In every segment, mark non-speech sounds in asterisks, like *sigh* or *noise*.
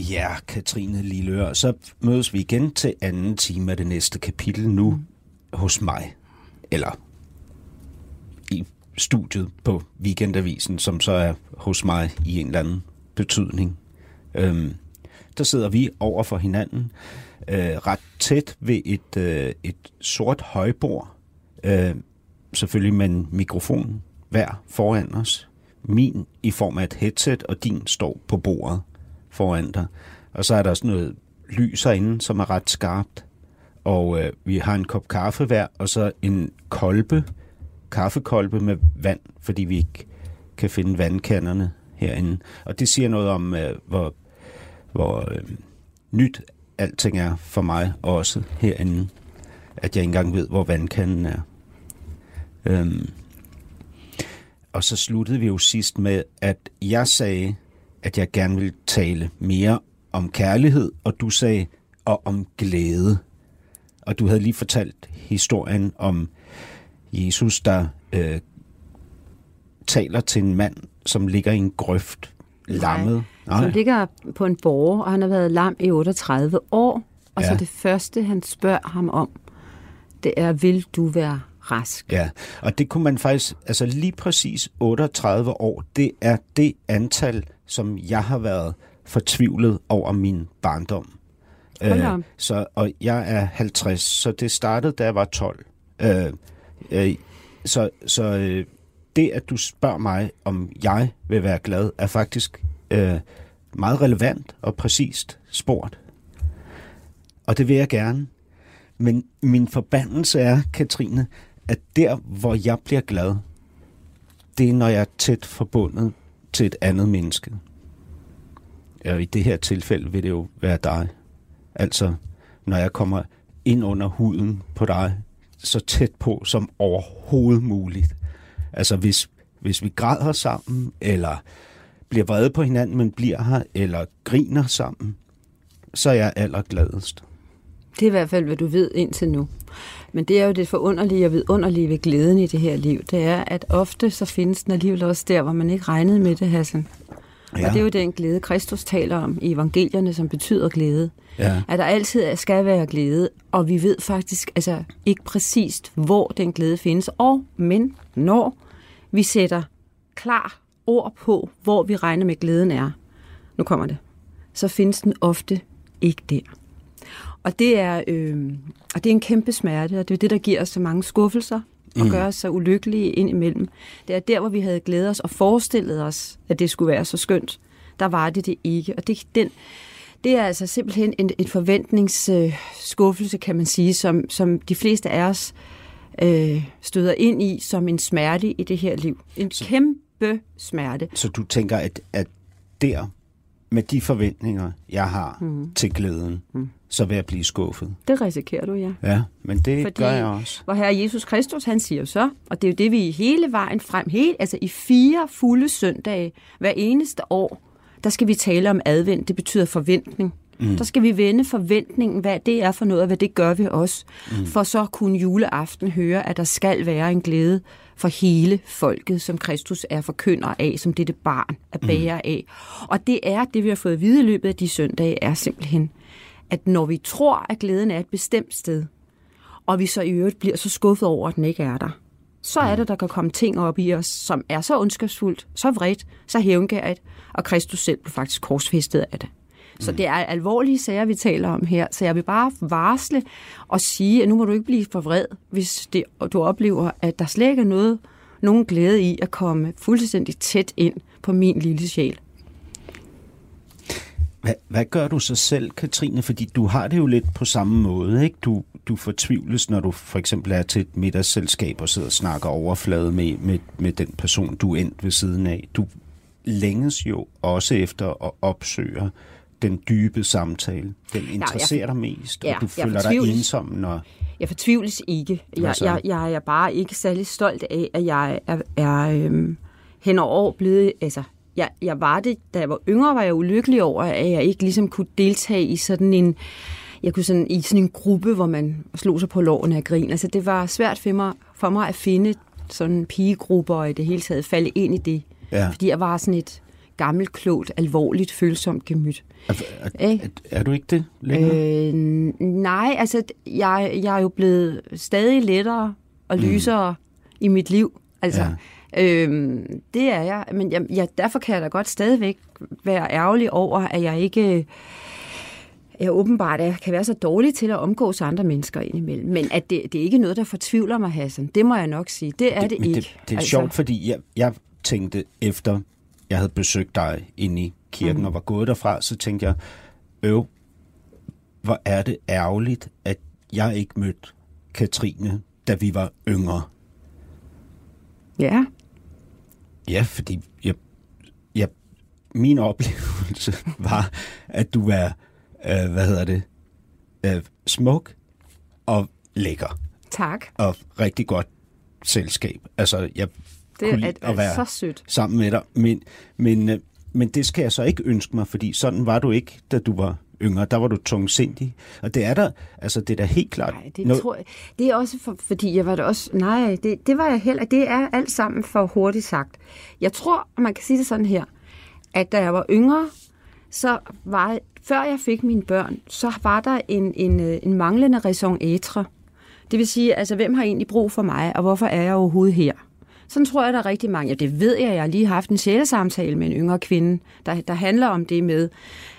Ja, Katrine Lillør, så mødes vi igen til anden time af det næste kapitel nu mm. hos mig. Eller i studiet på Weekendavisen, som så er hos mig i en eller anden betydning. Øhm, der sidder vi over for hinanden, øh, ret tæt ved et, øh, et sort højbord, øh, selvfølgelig med en mikrofon hver foran os. Min i form af et headset, og din står på bordet foran dig. Og så er der sådan noget lys herinde, som er ret skarpt. Og øh, vi har en kop kaffe hver, og så en kolbe, kaffekolbe med vand, fordi vi ikke kan finde vandkanderne herinde. Og det siger noget om, øh, hvor, hvor øh, nyt alting er for mig også herinde. At jeg ikke engang ved, hvor vandkanden er. Øhm. Og så sluttede vi jo sidst med, at jeg sagde, at jeg gerne ville tale mere om kærlighed, og du sagde, og om glæde. Og du havde lige fortalt historien om Jesus, der øh, taler til en mand, som ligger i en grøft, lammet. Nej, som ligger på en borger, og han har været lam i 38 år. Og ja. så det første, han spørger ham om, det er, vil du være rask? Ja, og det kunne man faktisk, altså lige præcis 38 år, det er det antal, som jeg har været fortvivlet over min barndom. Øh, så, og jeg er 50, så det startede, da jeg var 12. Øh, øh, så så øh, det, at du spørger mig, om jeg vil være glad, er faktisk øh, meget relevant og præcist spurgt. Og det vil jeg gerne. Men min forbandelse er, Katrine, at der, hvor jeg bliver glad, det er, når jeg er tæt forbundet til et andet menneske. Ja, i det her tilfælde vil det jo være dig. Altså, når jeg kommer ind under huden på dig, så tæt på som overhovedet muligt. Altså, hvis, hvis vi græder sammen, eller bliver vrede på hinanden, men bliver her, eller griner sammen, så er jeg allergladest. Det er i hvert fald, hvad du ved indtil nu. Men det er jo det forunderlige og vidunderlige ved glæden i det her liv. Det er, at ofte så findes den alligevel også der, hvor man ikke regnede med det, Hassan. Ja. Og det er jo den glæde, Kristus taler om i evangelierne, som betyder glæde. Ja. At der altid skal være glæde, og vi ved faktisk altså ikke præcist, hvor den glæde findes, og men når vi sætter klar ord på, hvor vi regner med glæden er, nu kommer det, så findes den ofte ikke der. Og det er, øh, og det er en kæmpe smerte, og det er det, der giver os så mange skuffelser og mm. gør os så ulykkelige indimellem. Det er der, hvor vi havde glædet os og forestillet os, at det skulle være så skønt. Der var det det ikke. Og det, den, det er altså simpelthen en, en forventningsskuffelse, kan man sige, som, som de fleste af os øh, støder ind i som en smerte i det her liv. En så, kæmpe smerte. Så du tænker, at, at der, med de forventninger, jeg har mm. til glæden, mm så vil jeg blive skuffet. Det risikerer du, ja. Ja, men det Fordi, gør jeg også. Hvor Herre Jesus Kristus, han siger så, og det er jo det, vi hele vejen frem, helt, altså i fire fulde søndage hver eneste år, der skal vi tale om advent. Det betyder forventning. Mm. Der skal vi vende forventningen, hvad det er for noget, og hvad det gør vi også. Mm. For så kunne juleaften høre, at der skal være en glæde for hele folket, som Kristus er forkynder af, som dette barn er mm. bærer mm. af. Og det er det, vi har fået at vide i løbet af de søndage, er simpelthen, at når vi tror, at glæden er et bestemt sted, og vi så i øvrigt bliver så skuffet over, at den ikke er der, så er det, der kan komme ting op i os, som er så ondskabsfuldt, så vredt, så hævngærigt, og Kristus selv blev faktisk korsfæstet af det. Så det er alvorlige sager, vi taler om her. Så jeg vil bare varsle og sige, at nu må du ikke blive for vred, hvis det, du oplever, at der slet ikke er noget, nogen glæde i at komme fuldstændig tæt ind på min lille sjæl. Hvad, hvad gør du så selv, Katrine? Fordi du har det jo lidt på samme måde, ikke? Du, du fortvivles, når du for eksempel er til et middagsselskab og sidder og snakker overflade med, med, med den person, du er endt ved siden af. Du længes jo også efter at opsøge den dybe samtale. Den interesserer ja, jeg, dig mest, ja, og du føler dig ensom, når... Jeg fortvivles ikke. Jeg, så? jeg, jeg er bare ikke særlig stolt af, at jeg er, er øhm, hen over år blevet... Altså, jeg, jeg var det, da jeg var yngre, var jeg ulykkelig over, at jeg ikke ligesom kunne deltage i sådan en... Jeg kunne sådan, i sådan en gruppe, hvor man slog sig på lårene af grin. Altså, det var svært for mig, for mig at finde sådan pigegrupper og i det hele taget falde ind i det. Ja. Fordi jeg var sådan et gammelt, klogt, alvorligt, følsomt gemyt. Er, er, er, er du ikke det længere? Øh, Øh, nej, altså jeg, jeg er jo blevet stadig lettere og lysere mm. i mit liv. Altså, ja. øhm, det er jeg. Men jeg, jeg, derfor kan jeg da godt stadigvæk være ærgerlig over, at jeg ikke jeg åbenbart er, kan være så dårlig til at omgås andre mennesker indimellem. Men at det, det er ikke noget, der fortvivler mig, Hassan. Det må jeg nok sige. Det er det, det ikke. Det, det er altså... sjovt, fordi jeg, jeg tænkte efter, jeg havde besøgt dig inde i kirken mm. og var gået derfra, så tænkte jeg, øv, hvor er det ærgerligt, at jeg ikke mødte Katrine, da vi var yngre. Ja. Ja, fordi jeg, jeg, min oplevelse *laughs* var, at du er, øh, hvad hedder det, øh, smuk og lækker Tak. og rigtig godt selskab. Altså, jeg Det kunne er, lide at være så sødt. sammen med dig, men, men, øh, men det skal jeg så ikke ønske mig, fordi sådan var du ikke, da du var yngre. Der var du tungsindig, og det er der, altså det er da helt klart. Nej, det tror jeg. Det er også for, fordi jeg var det også... Nej, det, det var jeg heller... Det er alt sammen for hurtigt sagt. Jeg tror, man kan sige det sådan her, at da jeg var yngre, så var... Før jeg fik mine børn, så var der en, en, øh, en manglende raison etre. Det vil sige, altså, hvem har egentlig brug for mig, og hvorfor er jeg overhovedet her? Sådan tror jeg, der er rigtig mange. Ja, det ved jeg. Jeg har lige haft en sjælesamtale med en yngre kvinde, der, der handler om det med,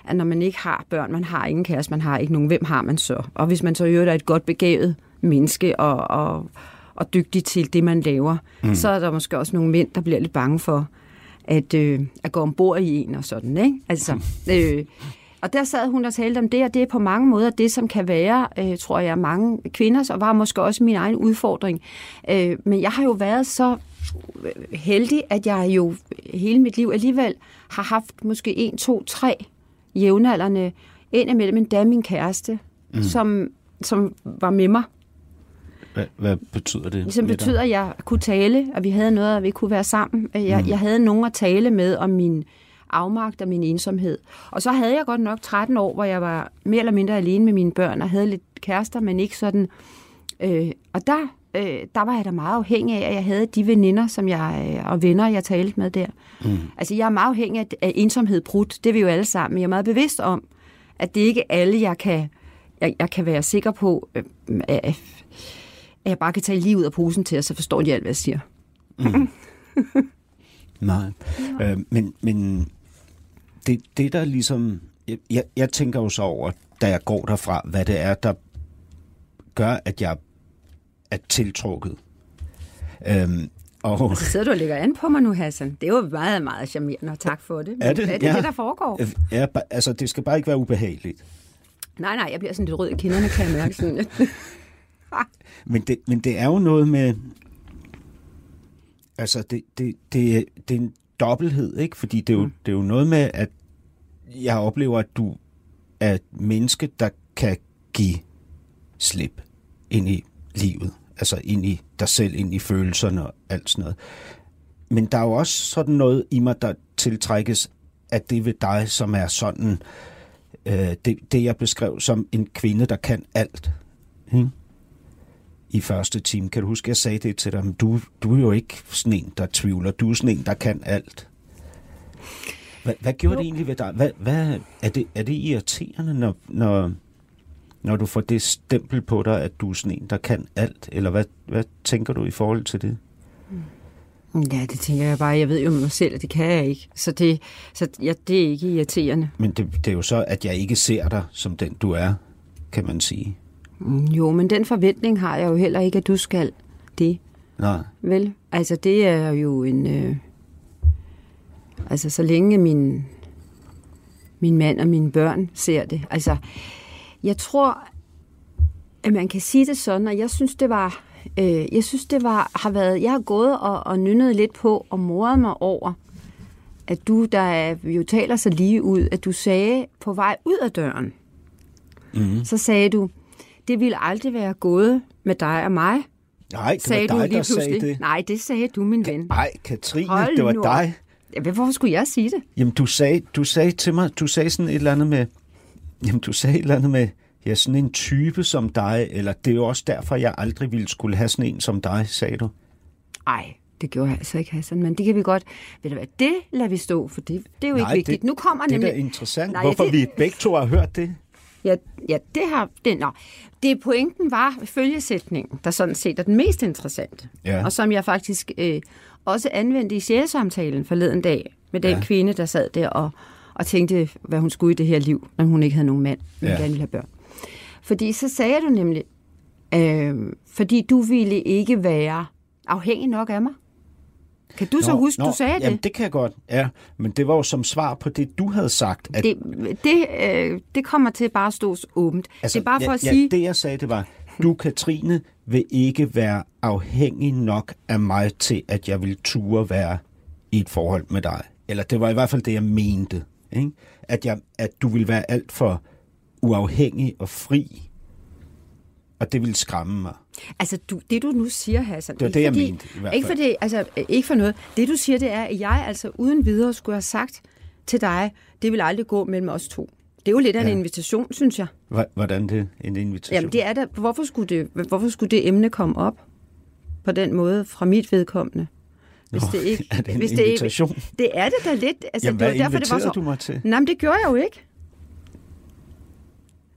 at når man ikke har børn, man har ingen kæreste, man har ikke nogen, hvem har man så? Og hvis man så i er et godt begavet menneske og, og, og dygtig til det, man laver, mm. så er der måske også nogle mænd, der bliver lidt bange for at, øh, at gå ombord i en og sådan, ikke? Altså, *laughs* øh, og der sad hun og talte om det, og det er på mange måder det, som kan være, øh, tror jeg, mange kvinders, og var måske også min egen udfordring. Øh, men jeg har jo været så heldig, at jeg jo hele mit liv alligevel har haft måske en, to, tre jævnaldrende indimellem endda min kæreste, mm. som, som var med mig. Hvad, hvad betyder det? Som dig? betyder, at jeg kunne tale, og vi havde noget, at vi kunne være sammen. Jeg, mm. jeg havde nogen at tale med om min afmagt og min ensomhed. Og så havde jeg godt nok 13 år, hvor jeg var mere eller mindre alene med mine børn, og havde lidt kærester, men ikke sådan... Øh, og der, øh, der var jeg da meget afhængig af, at jeg havde de veninder som jeg, øh, og venner, jeg talte med der. Mm. Altså, jeg er meget afhængig af, af ensomhed brudt. Det er vi jo alle sammen. Men jeg er meget bevidst om, at det ikke alle, jeg kan, jeg, jeg kan være sikker på, øh, at, jeg bare kan tage lige ud af posen til, og så forstår de alt, hvad jeg siger. *laughs* Nej, øh, men, men det, det der ligesom, jeg, jeg, jeg tænker jo så over, da jeg går derfra, hvad det er, der gør, at jeg er tiltrukket. Øhm, og, Så sidder du og lægger an på mig nu, Hassan. Det er jo meget, meget charmerende, og tak for det. Men Er det? er det, Ja. det, der foregår? ja, ba- altså, det skal bare ikke være ubehageligt. Nej, nej, jeg bliver sådan lidt rød i kinderne, kan jeg mærke. Sådan. *laughs* Men det, men det er jo noget med... Altså, det, det, det, det er en dobbelthed, ikke? Fordi det er, jo, mm. det er jo noget med, at jeg oplever, at du er et menneske, der kan give slip ind i livet. Altså ind i dig selv, ind i følelserne og alt sådan noget. Men der er jo også sådan noget i mig, der tiltrækkes af det ved dig, som er sådan... Øh, det, det, jeg beskrev som en kvinde, der kan alt. Ikke? i første time. Kan du huske, jeg sagde det til dig? Men du, du er jo ikke sådan en, der tvivler. Du er sådan en, der kan alt. Hvad, hvad gjorde Jo. det egentlig ved dig? Hvad, hvad, er, det, er det irriterende, når, når, når du får det stempel på dig, at du er sådan en, der kan alt? Eller hvad, hvad tænker du i forhold til det? Ja, det tænker jeg bare. Jeg ved jo med mig selv, at det kan jeg ikke. Så det, så ja, det er ikke irriterende. Men det, det er jo så, at jeg ikke ser dig som den, du er, kan man sige. Mm, Jo, men den forventning har jeg jo heller ikke, at du skal det. Nej. Vel? Altså, det er jo en... Øh, altså, så længe min, min mand og mine børn ser det. Altså, jeg tror, at man kan sige det sådan, og jeg synes, det var... Øh, jeg synes, det var, har været... Jeg har gået og, og nynnet lidt på og moret mig over, at du, der er, jo taler så lige ud, at du sagde på vej ud af døren, Mm. så sagde du, det ville aldrig være gået med dig og mig, Nej, det sagde var du dig, lige der sagde pludselig. det. Nej, det sagde du, min ven. Nej, Katrine, Hold det var nu dig. Hvorfor skulle jeg sige det? Jamen, du sagde, du sagde til mig, du sagde sådan et eller andet med, jamen, du sagde et eller andet med, ja, sådan en type som dig, eller det er jo også derfor, jeg aldrig ville skulle have sådan en som dig, sagde du. Nej, det gjorde jeg altså ikke, Hassan, men det kan vi godt... Ved du hvad, det lader vi stå, for det, det er jo Nej, ikke vigtigt. det- nu kommer Det er nemlig... da interessant, Nej, hvorfor det- vi begge to har hørt det. Ja, ja det har... Det, nå. det pointen var følgesætningen, der sådan set er den mest interessante. Ja. Og som jeg faktisk øh, også anvendte i sjælsamtalen forleden dag med den Ja. ja. kvinde, der sad der og, og tænkte, hvad hun skulle i det her liv, når hun ikke havde nogen mand, men Ja. gerne ville have børn. Fordi så sagde du nemlig, øh, fordi du ville ikke være afhængig nok af mig. Kan du så huske, du sagde jamen, det? det kan jeg godt, ja. Men det var jo som svar på det, du havde sagt. At, Det, det, øh, det kommer til bare at stå åbent. Altså, det er bare for ja, at sige... Ja, det jeg sagde, det var, du, Katrine, vil ikke være afhængig nok af mig til, at jeg vil ture være i et forhold med dig. Eller det var i hvert fald det, jeg mente. Ikke? At, jeg, at du vil være alt for uafhængig og fri. Og det ville skræmme mig. Altså, du, det du nu siger, Hassan... Det var det, jeg fordi, mente, i hvert Ikke, fald. fordi, altså, ikke for noget. Det du siger, det er, at jeg altså uden videre skulle have sagt til dig, det vil aldrig gå mellem os to. Det er jo lidt af en Ja. invitation, synes jeg. Hvordan det en invitation? Jamen, det er da, hvorfor skulle det, hvorfor skulle det emne komme op på den måde fra mit vedkommende? Hvis Nå, det ikke, er det en hvis det, ikke, invitation? det er det da lidt. Altså, Jamen, det var derfor, det var så, du mig til? Nej, men det gjorde jeg jo ikke.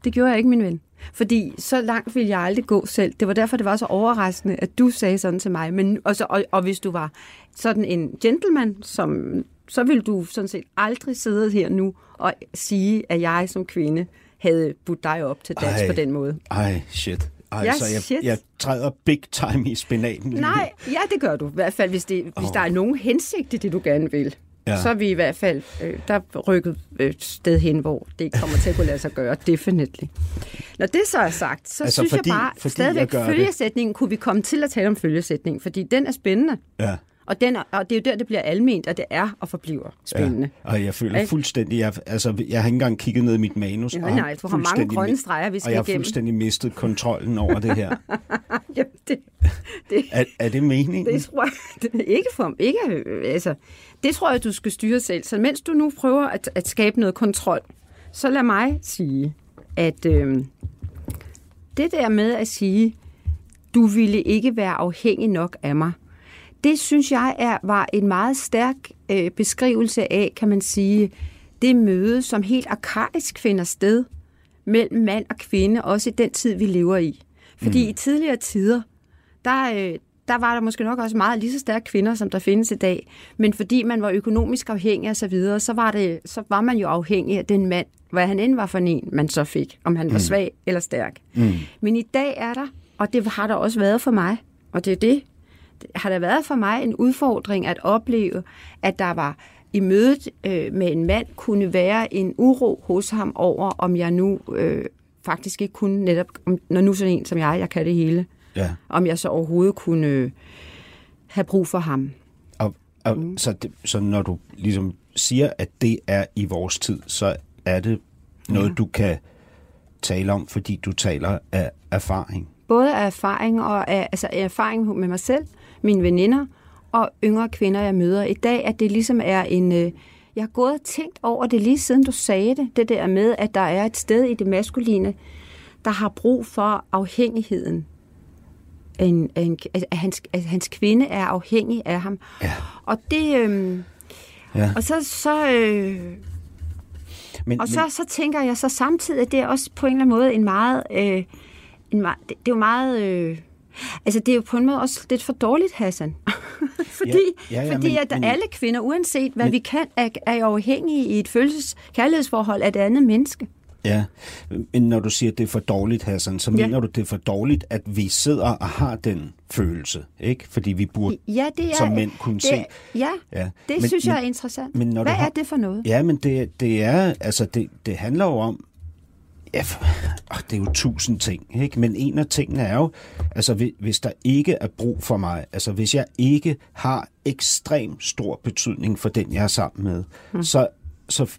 Det gjorde jeg ikke, min ven. Fordi så langt ville jeg aldrig gå selv. Det var derfor, det var så overraskende, at du sagde sådan til mig. Men, og, så, og, og hvis du var sådan en gentleman, som, så ville du sådan set aldrig sidde her nu og sige, at jeg som kvinde havde budt dig op til dans Ej. på den måde. Ej, shit. Ej, Ja, jeg, jeg træder big time i spinaten. lige. Nej, ja, det gør du. I hvert fald, hvis, det, hvis der er nogen hensigt i det, du gerne vil. Ja. Så er vi i hvert fald øh, der er rykket øh, et sted hen, hvor det ikke kommer til at kunne lade sig gøre. Definitely. Når det så er sagt, så Altså, altså, synes fordi- jeg bare, fordi stadigvæk jeg gør det. følgesætningen, kunne vi komme til at tale om følgesætningen, fordi den er spændende. Ja. Og, den og det er jo der, det bliver alment, og det er og forbliver spændende. Ja, og jeg føler Ikke? fuldstændig, jeg, altså, jeg har ikke engang kigget ned i mit manus. Og nej, du har mange grønne streger, vi skal Og jeg har igennem. fuldstændig mistet kontrollen over det her. *laughs* Jamen, det, det, Er, er det meningen? Det tror jeg *laughs* det er ikke for ikke, øh, altså, det tror jeg, du skal styre selv. Så mens du nu prøver at, at skabe noget kontrol, så lad mig sige, at øh, det der med at sige, du ville ikke være afhængig nok af mig, det synes jeg er, var en meget stærk øh, beskrivelse af, kan man sige, det møde, som helt arkaisk finder sted mellem mand og kvinde, også i den tid, vi lever i. Fordi mm. i tidligere tider, der, øh, der var der måske nok også meget lige så stærke kvinder, som der findes i dag. Men fordi man var økonomisk afhængig og så videre, så var, det, så var man jo afhængig af den mand, hvad han end var for en, man så fik, om han var svag eller stærk. Mm. Men i dag er der, og det har der også været for mig, og det er det har der været for mig en udfordring at opleve, at der var i mødet øh, med en mand kunne være en uro hos ham over, om jeg nu øh, faktisk ikke kunne netop, om, når nu sådan en som jeg, jeg kan det hele, Ja. om jeg så overhovedet kunne øh, have brug for ham. Og, og, mm. så, det, så når du ligesom siger, at det er i vores tid, så er det noget, ja. du kan tale om, fordi du taler af erfaring. Både af erfaring og af, altså af erfaring med mig selv, mine veninder og yngre kvinder, jeg møder i dag, at det ligesom er en... Øh, jeg har gået og tænkt over det lige siden du sagde det, det der med, at der er et sted i det maskuline, der har brug for afhængigheden. Af en, en, at, hans, at hans kvinde er afhængig af ham. Ja. Og det... Øh, Ja. og så, så øh, Men, og så, så tænker jeg så samtidig, at det er også på en eller anden måde en meget... Øh, en meget det, det er jo meget... Øh, altså, det er jo på en måde også lidt for dårligt, Hassan. *laughs* fordi Ja, ja, ja, fordi men- at men- alle kvinder, uanset hvad Men- vi kan, er, er afhængige i et følelses kærlighedsforhold af det andet menneske. Ja, men når du siger, at det er for dårligt, Hassan, så Ja. mener du, det er for dårligt, at vi sidder og har den følelse, ikke? Fordi vi burde Ja, det er... som mænd kunne det, se. Ja, Ja. det Men- synes jeg er interessant. men når du hvad har- er det for noget? Ja, men det, det er, altså det, det handler jo om, ja, åh, det er jo tusind ting, ikke? Men en af tingene er jo, altså hvis- hvis der ikke er brug for mig, altså hvis jeg ikke har ekstrem stor betydning for den, jeg er sammen med, mm. så, så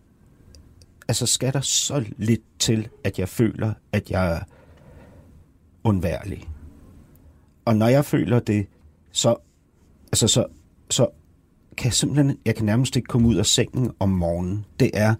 altså skal der så lidt til, at jeg føler, at jeg er undværlig. og når jeg føler det, så, altså så, så kan jeg simpelthen, jeg kan nærmest ikke komme ud af sengen om morgenen. Det er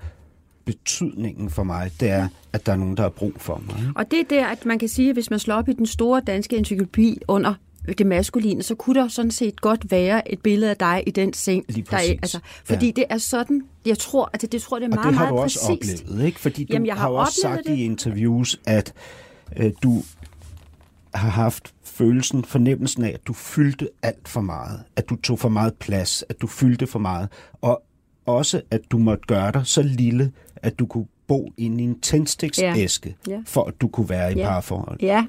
betydningen for mig, det er, at der er nogen, der har brug for mig. Og det er der, at man kan sige, at hvis man slår op i den store danske encyklopædi under det maskuline, så kunne der sådan set godt være et billede af dig i den seng. Lige Der er, altså, fordi Ja. det er sådan, jeg tror, at det, tror det er Og meget, det har meget du også præcist. oplevet, ikke? Fordi du Jamen, jeg har, har også sagt det. i interviews, at øh, du har haft følelsen, fornemmelsen af, at du fyldte alt for meget. At du tog for meget plads. At du fyldte for meget. Og også, at du måtte gøre dig så lille, at du kunne bo inde i en tændstiksæske, Ja. Ja. for at du kunne være i Ja. parforhold. Ja,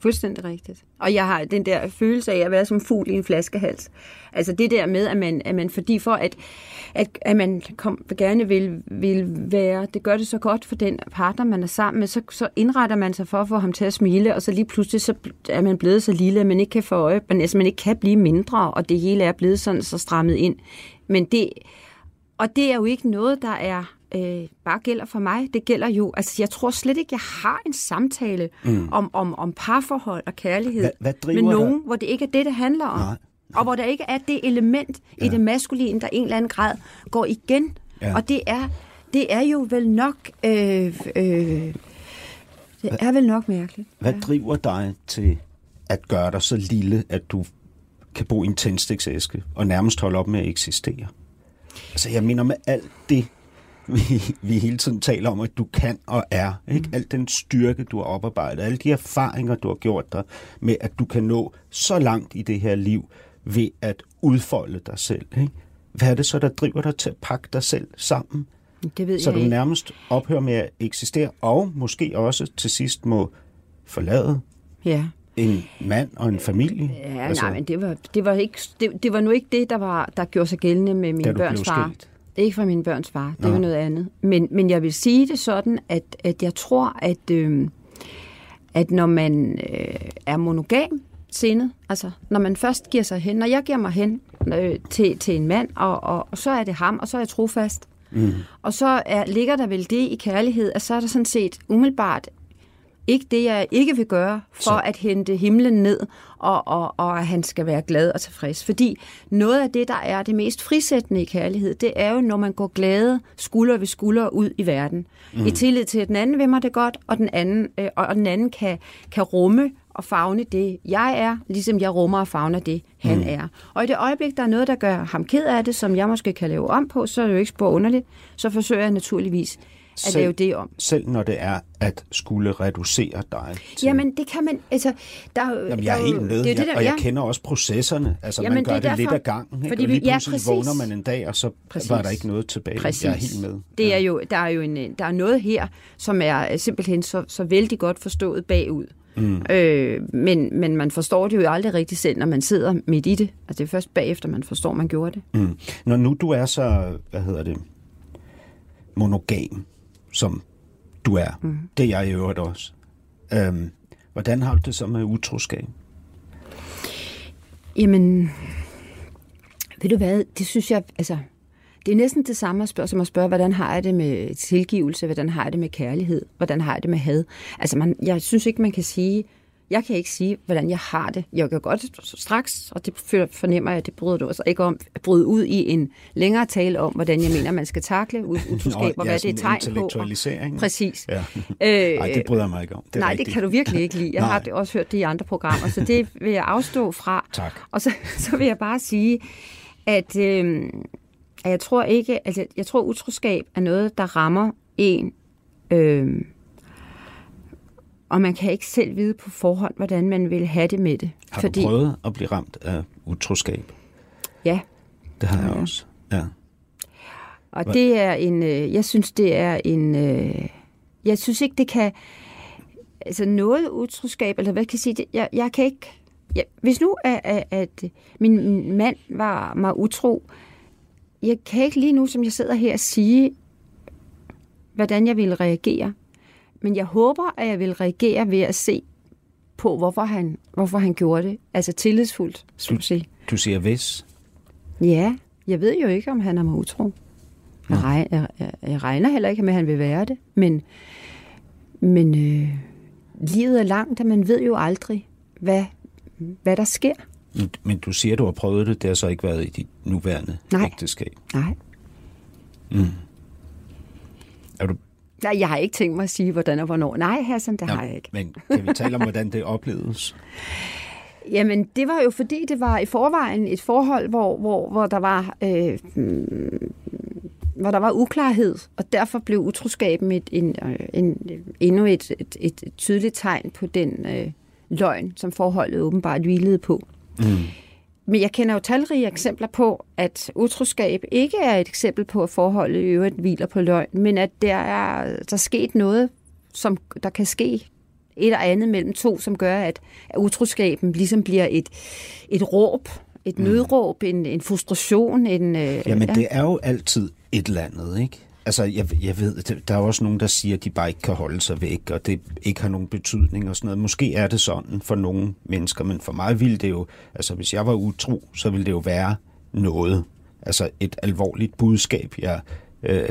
fuldstændig rigtigt. Og jeg har den der følelse af at være som fugl i en flaskehals. Altså det der med, at man, at man fordi for at, at, at man kom, gerne vil, vil være, det gør det så godt for den partner, man er sammen med, så, så indretter man sig for at få ham til at smile, og så lige pludselig så er man blevet så lille, at man ikke kan få øje, men altså man ikke kan blive mindre, og det hele er blevet sådan så strammet ind. Men det, og det er jo ikke noget, der er øh, bare gælder for mig. Det gælder jo, altså jeg tror slet ikke, jeg har en samtale mm. om, om, om parforhold og kærlighed Hvad- hvad med dig? nogen, hvor det ikke er det, det handler om. Nej, Og hvor der ikke er det element ja. i det maskuline, der en eller anden grad går igen. Ja. Og det er, det er jo vel nok... Øh, øh, det er vel nok mærkeligt. Hvad driver dig til at gøre dig så lille, at du kan bo i en tændstiksæske og nærmest holde op med at eksistere? Altså, jeg mener med alt det, vi, vi hele tiden taler om, at du kan og er. Ikke? Al den styrke, du har oparbejdet, alle de erfaringer, du har gjort dig med, at du kan nå så langt i det her liv ved at udfolde dig selv. Ikke? Hvad er det så, der driver dig til at pakke dig selv sammen? Det ved Så jeg du ikke. nærmest ophører med at eksistere, og måske også til sidst må forlade Ja. en mand og en familie. Ja, altså, nej, men det var, det, var ikke, det, det var nu ikke det, der, var, der gjorde sig gældende med mine børns far. skilt? Ikke fra mine børns far, det Nå. var noget andet. Men, men jeg vil sige det sådan, at, at jeg tror, at, øh, at når man øh, er monogam sindet, altså når man først giver sig hen, når jeg giver mig hen øh, til, til en mand, og, og, og så er det ham, og så er jeg trofast. Mm. Og så er, ligger der vel det i kærlighed, at så er der sådan set umiddelbart ikke det, jeg ikke vil gøre for Så- at hente himlen ned, og, og, og at han skal være glad og tilfreds. Fordi noget af det, der er det mest frisættende i kærlighed, det er jo, når man går glade skulder ved skulder ud i verden. Mm. I tillid til, at den anden vil mig det godt, og den anden, øh, og den anden kan, kan rumme og fagne det, jeg er, ligesom jeg rummer og fagner det, han mm. er. Og i det øjeblik, der er noget, der gør ham ked af det, som jeg måske kan lave om på, så er det jo ikke spor underligt, så forsøger jeg naturligvis at Selv- lave det om. Selv når det er at skulle reducere dig. Til, Jamen, det kan man, altså, der, er Jamen, jeg er helt med, det er det der, og jeg ja. kender også processerne. Altså, Jamen, man gør det det, lidt ad gangen, ikke? Fordi lige vi- ja, pludselig præcis. vågner man en dag, og så Præcis. var der ikke noget tilbage. Præcis. Jeg er helt med. Det er jo, der er jo en, der er noget her, som er øh, simpelthen så, så vældig godt forstået bagud. Mm. Øh, men, men man forstår det jo aldrig rigtig selv, når man sidder midt i det. Altså det er først bagefter, man forstår, man gjorde det. Mm. Når nu du er så, hvad hedder det, monogam, som du er, mm. det er jeg i øvrigt også. Øhm, hvordan har du det så med utroskab? Jamen, ved du hvad, det synes jeg, altså, det er næsten det samme at spørge, som at spørge, hvordan har jeg det med tilgivelse, hvordan har jeg det med kærlighed, hvordan har jeg det med had. Altså, man, jeg synes ikke, man kan sige, jeg kan ikke sige, hvordan jeg har det. Jeg kan godt straks, og det fornemmer jeg, det bryder du også ikke om, at bryde ud i en længere tale om, hvordan jeg mener, man skal takle utroskab, og hvad det er tegn på. intellektualisering. Præcis. Ja. Øh, Nej, det bryder jeg mig ikke om. Det Nej, rigtigt. det kan du virkelig ikke lide. Jeg har også hørt det i andre programmer, så det vil jeg afstå fra. Tak. Og så, så vil jeg bare sige, at, øh, at jeg tror ikke, altså jeg tror utroskab er noget, der rammer en, øh, og man kan ikke selv vide på forhånd, hvordan man vil have det med det. Har du prøvet at blive ramt af utroskab? Ja, Det har jeg også. Ja. Og Hvad- det er en, øh, jeg synes, det er en, øh, jeg synes ikke, det kan, altså noget utroskab, eller hvad kan jeg sige, det, jeg, jeg kan ikke, jeg, hvis nu, at, at, at min mand var mig utro, jeg kan ikke lige nu, som jeg sidder her, sige, hvordan jeg ville reagere. Men jeg håber, at jeg vil reagere ved at se på, hvorfor han, hvorfor han gjorde det. Altså tillidsfuldt, skulle jeg sige. Du siger hvis. Ja, jeg ved jo ikke, om han er mig utro. Jeg, regner, jeg, jeg, jeg regner heller ikke med, at han vil være det. Men, men øh, livet er langt, og man ved jo aldrig, hvad hvad der sker. Men- Men du siger, du har prøvet det, det har så ikke været i dit nuværende Nej. ægteskab. Nej. Er du, Nej, jeg har ikke tænkt mig at sige, hvordan og hvornår. Nej, Hassan, det har jeg ikke. Men kan vi tale om, hvordan det opleves? *laughs* Jamen, det var jo fordi, det var i forvejen et forhold, hvor, hvor, hvor der var... Øh, mm, hvor der var uklarhed, og derfor blev utroskaben et, en, øh, en, endnu et, et, et tydeligt tegn på den øh, løgn, som forholdet åbenbart hvilede på. Mm. Men jeg kender jo talrige eksempler på, at utroskab ikke er et eksempel på, at forholdet i øvrigt hviler på løgn, men at der er, der er sket noget, som der kan ske et eller andet mellem to, som gør, at, at utroskaben ligesom bliver et, et råb, et nødråb, en, en frustration. En, øh, Jamen, det er jo altid et eller andet, ikke? Altså, jeg, jeg ved, der er også nogen, der siger, at de bare ikke kan holde sig væk, og det ikke har nogen betydning og sådan noget. Måske er det sådan for nogle mennesker, men for mig ville det jo, altså hvis jeg var utro, så ville det jo være noget. Altså et alvorligt budskab, jeg øh,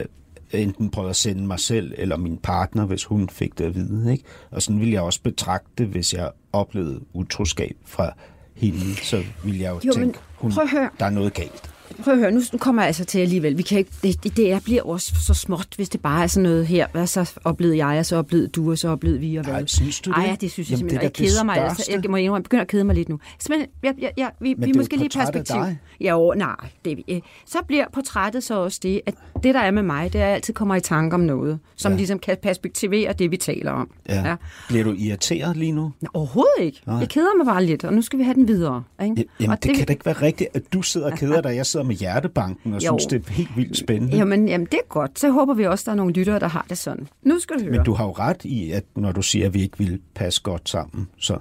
enten prøvede at sende mig selv eller min partner, hvis hun fik det at vide. Ikke? Og sådan ville jeg også betragte det, hvis jeg oplevede utroskab fra hende, så ville jeg jo, Jo, tænke, hun, prøv at høre. der er noget galt. Prøv at høre, nu, nu kommer jeg altså til alligevel. Vi kan ikke, det, det, det er, bliver også så småt, hvis det bare er sådan noget her. Hvad så oplevede jeg, og så oplevede du, og så oplevede vi, og hvad? Ej, synes du det? Ej, ja, det synes jeg Jamen, simpelthen. det jeg det keder mig. Altså, jeg må indrømme, jeg begynder at kede mig lidt nu. Simpelthen, jeg, jeg, jeg, vi, Men vi det er måske lige perspektiv. dig. Ja, jo, nej. Det, øh, så bliver portrættet så også det, at det, der er med mig, det er, at jeg altid kommer i tanke om noget, som Ja. ligesom kan perspektivere det, vi taler om. Ja. ja. Bliver du irriteret lige nu? Nå, Overhovedet ikke. Nej. Jeg keder mig bare lidt, og nu skal vi have den videre. Ikke? Ja, Jamen, og det, kan da ikke være rigtigt, at du sidder og keder *laughs* dig. Jeg sidder med hjertebanken og Jo. synes, det er helt vildt spændende. Jamen, jamen, det er godt. Så håber vi også, at der er nogle lyttere, der har det sådan. Nu skal du høre. Men du har jo ret i, at når du siger, at vi ikke vil passe godt sammen, så...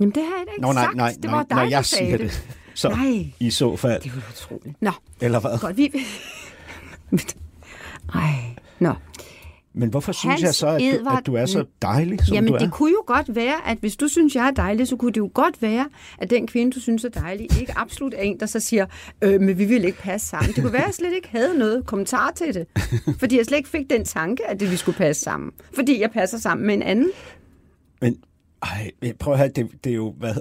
Jamen, det har jeg da ikke Nå, nej, sagt. nej, det nej, var dig, når jeg siger det. det, så Nej. i så fald, Det var utroligt. Nå, eller hvad? godt. Vi... *laughs* Ej, nå. Men hvorfor synes Hans jeg så, at du, Edvard- at du er så dejlig, som Jamen, du er? det kunne jo godt være, at hvis du synes, jeg er dejlig, så kunne det jo godt være, at den kvinde, du synes er dejlig, ikke absolut er en, der så siger, øh, men vi vil ikke passe sammen. Det kunne være, at jeg slet ikke havde noget kommentar til det. Fordi jeg slet ikke fik den tanke, at det, vi skulle passe sammen. Fordi jeg passer sammen med en anden. Men, ej, prøv at høre, det, det er jo, hvad...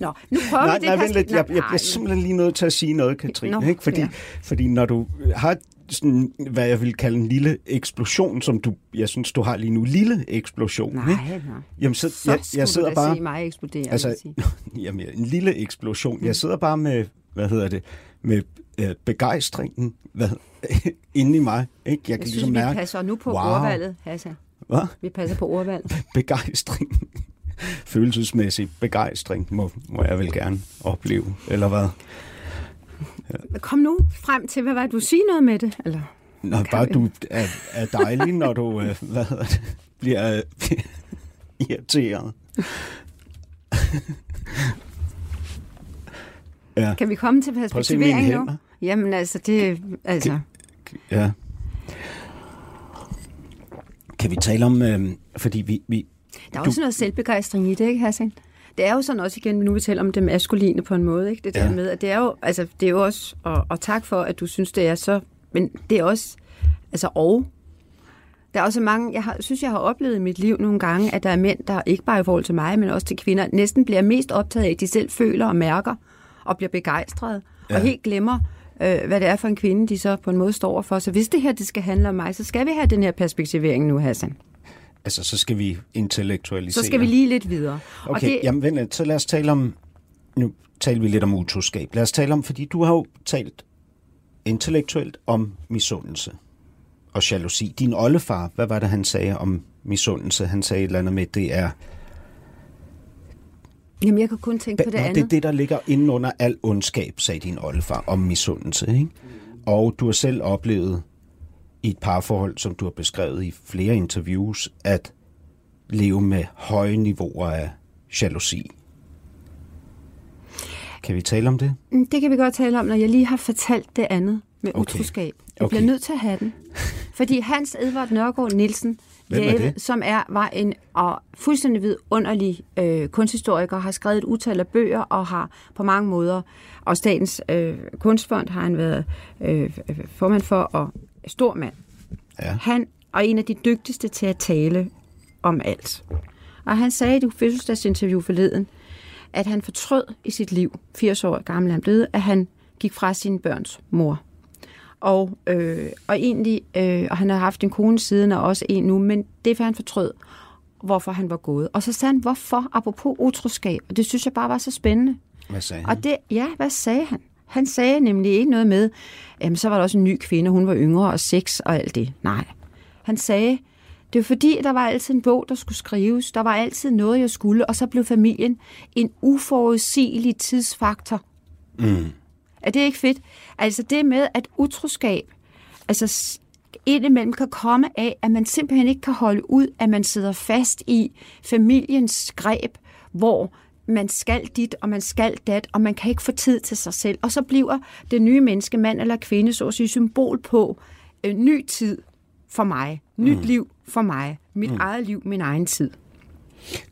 Nå, nu prøver nej, vi det. nej, vent lidt, jeg, jeg bliver simpelthen lige nødt til at sige noget, Katrine. Nå, ikke? Fordi, ja. fordi når du har sådan, hvad jeg vil kalde en lille eksplosion, som du, jeg synes, du har lige nu, lille eksplosion, Nej, ikke? nej. Jamen, så, Så jeg, jeg sidder bare... se mig eksplodere. Altså, sige. *laughs* jamen, en lille eksplosion. Jeg sidder bare med, hvad hedder det, med øh, begejstringen hvad, *laughs* inde i mig. Ikke? Jeg Jeg kan synes, ligesom vi mærke, passer nu på wow. ordvalget, Hassan. hvad? Vi passer på ordvalget. *laughs* Begejstring. Følelsesmæssig begejstring må, må jeg vel gerne opleve, eller hvad? Kom nu frem til, hvad var det, du siger noget med det? Eller? Nå, bare vi- du er, er dejlig, når du øh, *laughs* hvad det, bliver øh, *laughs* irriteret. *laughs* ja, Kan vi komme til perspektivering nu? Jamen altså, det... Altså, ja. Kan vi tale om, øh, fordi vi, vi der er Du- også noget selvbegejstring i det, ikke Hassan? Det er jo sådan også igen, nu vi taler om det maskuline på en måde, ikke? Det der Ja. med, at det er jo, altså, det er jo også, og, og tak for, at du synes, det er så, men det er også, altså, og, der er også mange, jeg har, synes, jeg har oplevet i mit liv nogle gange, at der er mænd, der ikke bare i forhold til mig, men også til kvinder, næsten bliver mest optaget af, at de selv føler og mærker, og bliver begejstrede, ja. og helt glemmer, øh, hvad det er for en kvinde, de så på en måde står for. Så hvis det her, det skal handle om mig, så skal vi have den her perspektivering nu, Hassan. Altså, så skal vi intellektualisere. Så skal vi lige lidt videre. Okay, det, jamen vent så lad os tale om, nu taler vi lidt om utroskab. Lad os tale om, fordi du har jo talt intellektuelt om misundelse og jalousi. Din oldefar, hvad var det, han sagde om misundelse? Han sagde et eller andet med, det er, Jamen, jeg kan kun tænke på det Nå, andet. det er det, der ligger inde under al ondskab, sagde din oldefar om misundelse. Ikke? Og du har selv oplevet i et parforhold, som du har beskrevet i flere interviews, at leve med høje niveauer af jalousi. Kan vi tale om det? Mm, Det kan vi godt tale om, når jeg lige har fortalt det andet med Okay. utroskab. Jeg Okay. bliver nødt til at have den. *laughs* Fordi Hans Edvard Nørgaard Nielsen, det? som er, var en og fuldstændig vidunderlig øh, kunsthistoriker, har skrevet et utal af bøger og har på mange måder, og Statens øh, Kunstfond har han været øh, formand for, og stor mand. Ja. Han er en af de dygtigste til at tale om alt. Og han sagde i et fødselsdagsinterview forleden, at han fortrød i sit liv, 80 år gammel han blev, at han gik fra sin børns mor. Og, øh, og egentlig, øh, og han har haft en kone siden, og også en nu, men det er, han fortrød, hvorfor han var gået. Og så sagde han, hvorfor, apropos utroskab, og det synes jeg bare var så spændende. Hvad sagde han? Og det, ja, hvad sagde han? Han sagde nemlig ikke noget med, jamen så var der også en ny kvinde, hun var yngre og sex og alt det. Nej. Han sagde, det var fordi, der var altid en bog, der skulle skrives. Der var altid noget, jeg skulle, og så blev familien en uforudsigelig tidsfaktor. Mm. Er det ikke fedt? Altså det med, at utroskab, altså indimellem kan komme af, at man simpelthen ikke kan holde ud, at man sidder fast i familiens greb, hvor man skal dit, og man skal dat, og man kan ikke få tid til sig selv. Og så bliver det nye menneske, mand eller kvinde, så at sige, symbol på øh, ny tid for mig, nyt mm. liv for mig, mit mm. eget liv, min egen tid.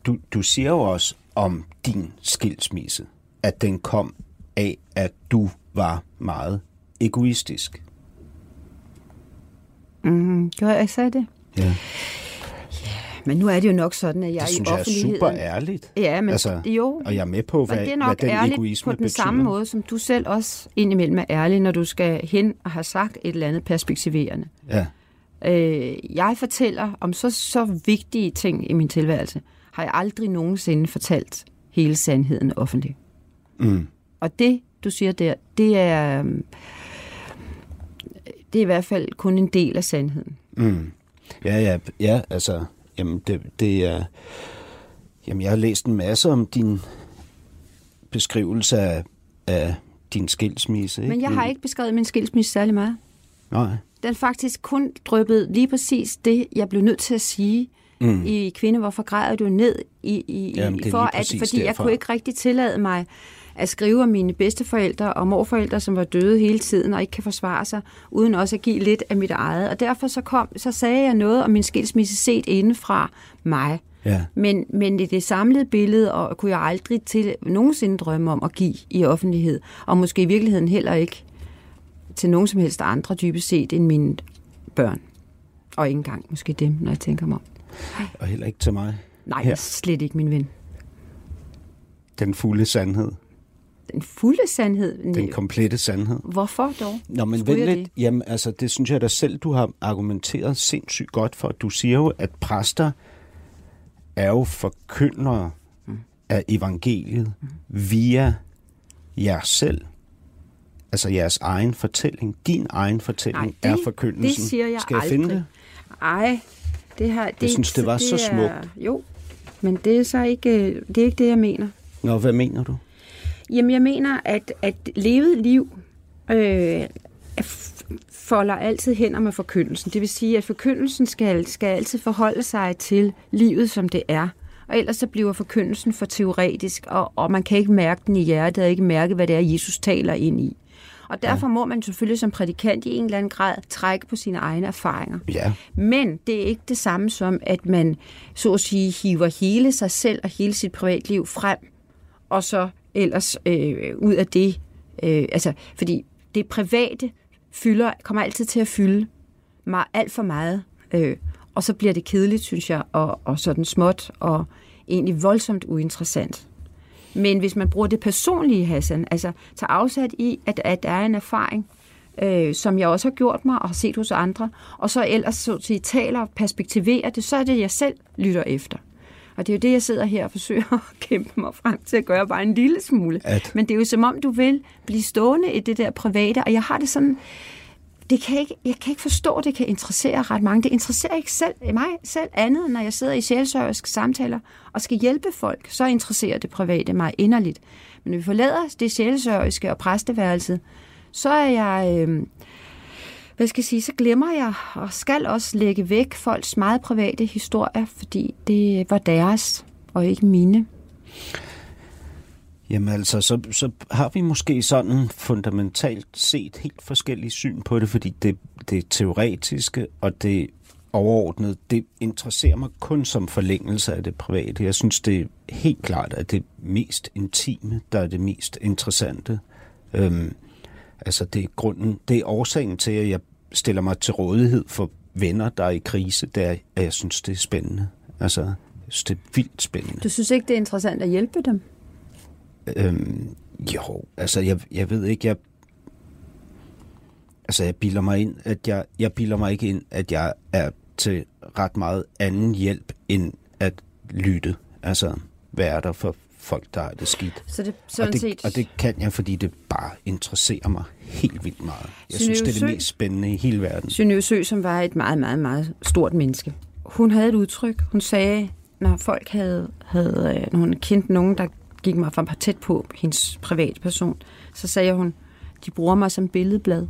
Du, du siger jo også om din skilsmisse, at den kom af, at du var meget egoistisk. Mm, gjorde jeg sagde det? Ja. Men nu er det jo nok sådan, at jeg Det i synes er offentligheden... super ærligt. Ja, men altså, jo. Og jeg er med på, hvad, Men det er hvad nok den ærligt egoisme på den betyder. samme måde, som du selv også indimellem er ærlig, når du skal hen og have sagt et eller andet perspektiverende. Ja. Øh, jeg fortæller om så, så vigtige ting i min tilværelse, har jeg aldrig nogensinde fortalt hele sandheden offentligt. Mm. Og det, du siger der, det er, øhm, det er i hvert fald kun en del af sandheden. Mm. Ja, ja, ja, altså, jamen det, det er, jamen jeg har læst en masse om din beskrivelse af, af din skilsmisse. Men jeg har ikke beskrevet min skilsmisse særlig meget. Nej. Den faktisk kun drøbet lige præcis det, jeg blev nødt til at sige mm. i Kvinde, hvorfor græder du ned i, i, Jamen, er for at, fordi jeg derfor. kunne ikke rigtig tillade mig at skrive om mine bedsteforældre og morforældre, som var døde hele tiden og ikke kan forsvare sig, uden også at give lidt af mit eget. Og derfor så, kom, så sagde jeg noget om min skilsmisse set inden fra mig. Ja. Men, men i det samlede billede og kunne jeg aldrig til nogensinde drømme om at give i offentlighed, og måske i virkeligheden heller ikke til nogen som helst andre dybest set end mine børn. Og ikke engang måske dem, når jeg tænker mig om. Og heller ikke til mig. Nej, Her. slet ikke min ven. Den fulde sandhed. Den fulde sandhed. Den komplette sandhed. Hvorfor dog? Nå, men vent jeg lidt. Jamen, altså, det synes jeg da selv, du har argumenteret sindssygt godt for. Du siger jo, at præster er jo forkyndere mm. af evangeliet mm. via jer selv. Altså jeres egen fortælling. Din egen fortælling er det- forkyndelsen. det siger jeg Skal jeg aldrig. finde det? Ej, det har... Det, synes, det var så er- smukt. Jo, men det er så ikke det, er ikke det jeg mener. Nå, hvad mener du? Jamen, jeg mener, at, at levet liv øh, folder altid hænder med forkyndelsen. Det vil sige, at forkyndelsen skal, skal altid forholde sig til livet, som det er. Og ellers så bliver forkyndelsen for teoretisk, og, og man kan ikke mærke den i hjertet, og ikke mærke, hvad det er, Jesus taler ind i. Og derfor ja. må man selvfølgelig som prædikant i en eller anden grad trække på sine egne erfaringer. Ja. Men det er ikke det samme som, at man så at sige hiver hele sig selv og hele sit privatliv frem, og så ellers øh, ud af det. Øh, altså, fordi det private fylder, kommer altid til at fylde mig alt for meget. Øh, og så bliver det kedeligt, synes jeg, og, og sådan småt og egentlig voldsomt uinteressant. Men hvis man bruger det personlige, Hassan, altså tager afsat i, at, at der er en erfaring, øh, som jeg også har gjort mig og har set hos andre, og så ellers så til taler og perspektiverer det, så er det, jeg selv lytter efter. Og det er jo det, jeg sidder her og forsøger *laughs* at kæmpe mig frem til at gøre bare en lille smule. At- Men det er jo som om, du vil blive stående i det der private, og jeg har det sådan, det kan ikke, jeg kan ikke forstå, at det kan interessere ret mange. Det interesserer ikke selv, mig selv andet, når jeg sidder i sjælsøriske samtaler og skal hjælpe folk. Så interesserer det private mig inderligt. Men når vi forlader det sjælsøriske og præsteværelset, så er jeg... Øh, hvad skal jeg sige, så glemmer jeg og skal også lægge væk folks meget private historier, fordi det var deres og ikke mine. Jamen altså, så, så har vi måske sådan fundamentalt set helt forskellige syn på det, fordi det, det teoretiske og det overordnede, det interesserer mig kun som forlængelse af det private. Jeg synes, det er helt klart, at det mest intime, der er det mest interessante. Øhm, altså, det er grunden, det er årsagen til, at jeg stiller mig til rådighed for venner, der er i krise, det er, at jeg synes, det er spændende. Altså, jeg synes, det er vildt spændende. Du synes ikke, det er interessant at hjælpe dem? Øhm, jo, altså jeg, jeg ved ikke, jeg... Altså jeg bilder mig ind, at jeg, jeg bilder mig ikke ind, at jeg er til ret meget anden hjælp, end at lytte. Altså, er der for folk, der har det skidt? Så det, Og sådan det, set, og det kan jeg, fordi det bare interesserer mig helt vildt meget. Jeg Synnøve synes, det er det mest spændende i hele verden. Synnøve Sø, som var et meget, meget, meget stort menneske. Hun havde et udtryk. Hun sagde, når folk havde, havde øh, når hun kendte nogen, der gik mig for tæt på hendes private person, så sagde hun, de bruger mig som billedblad.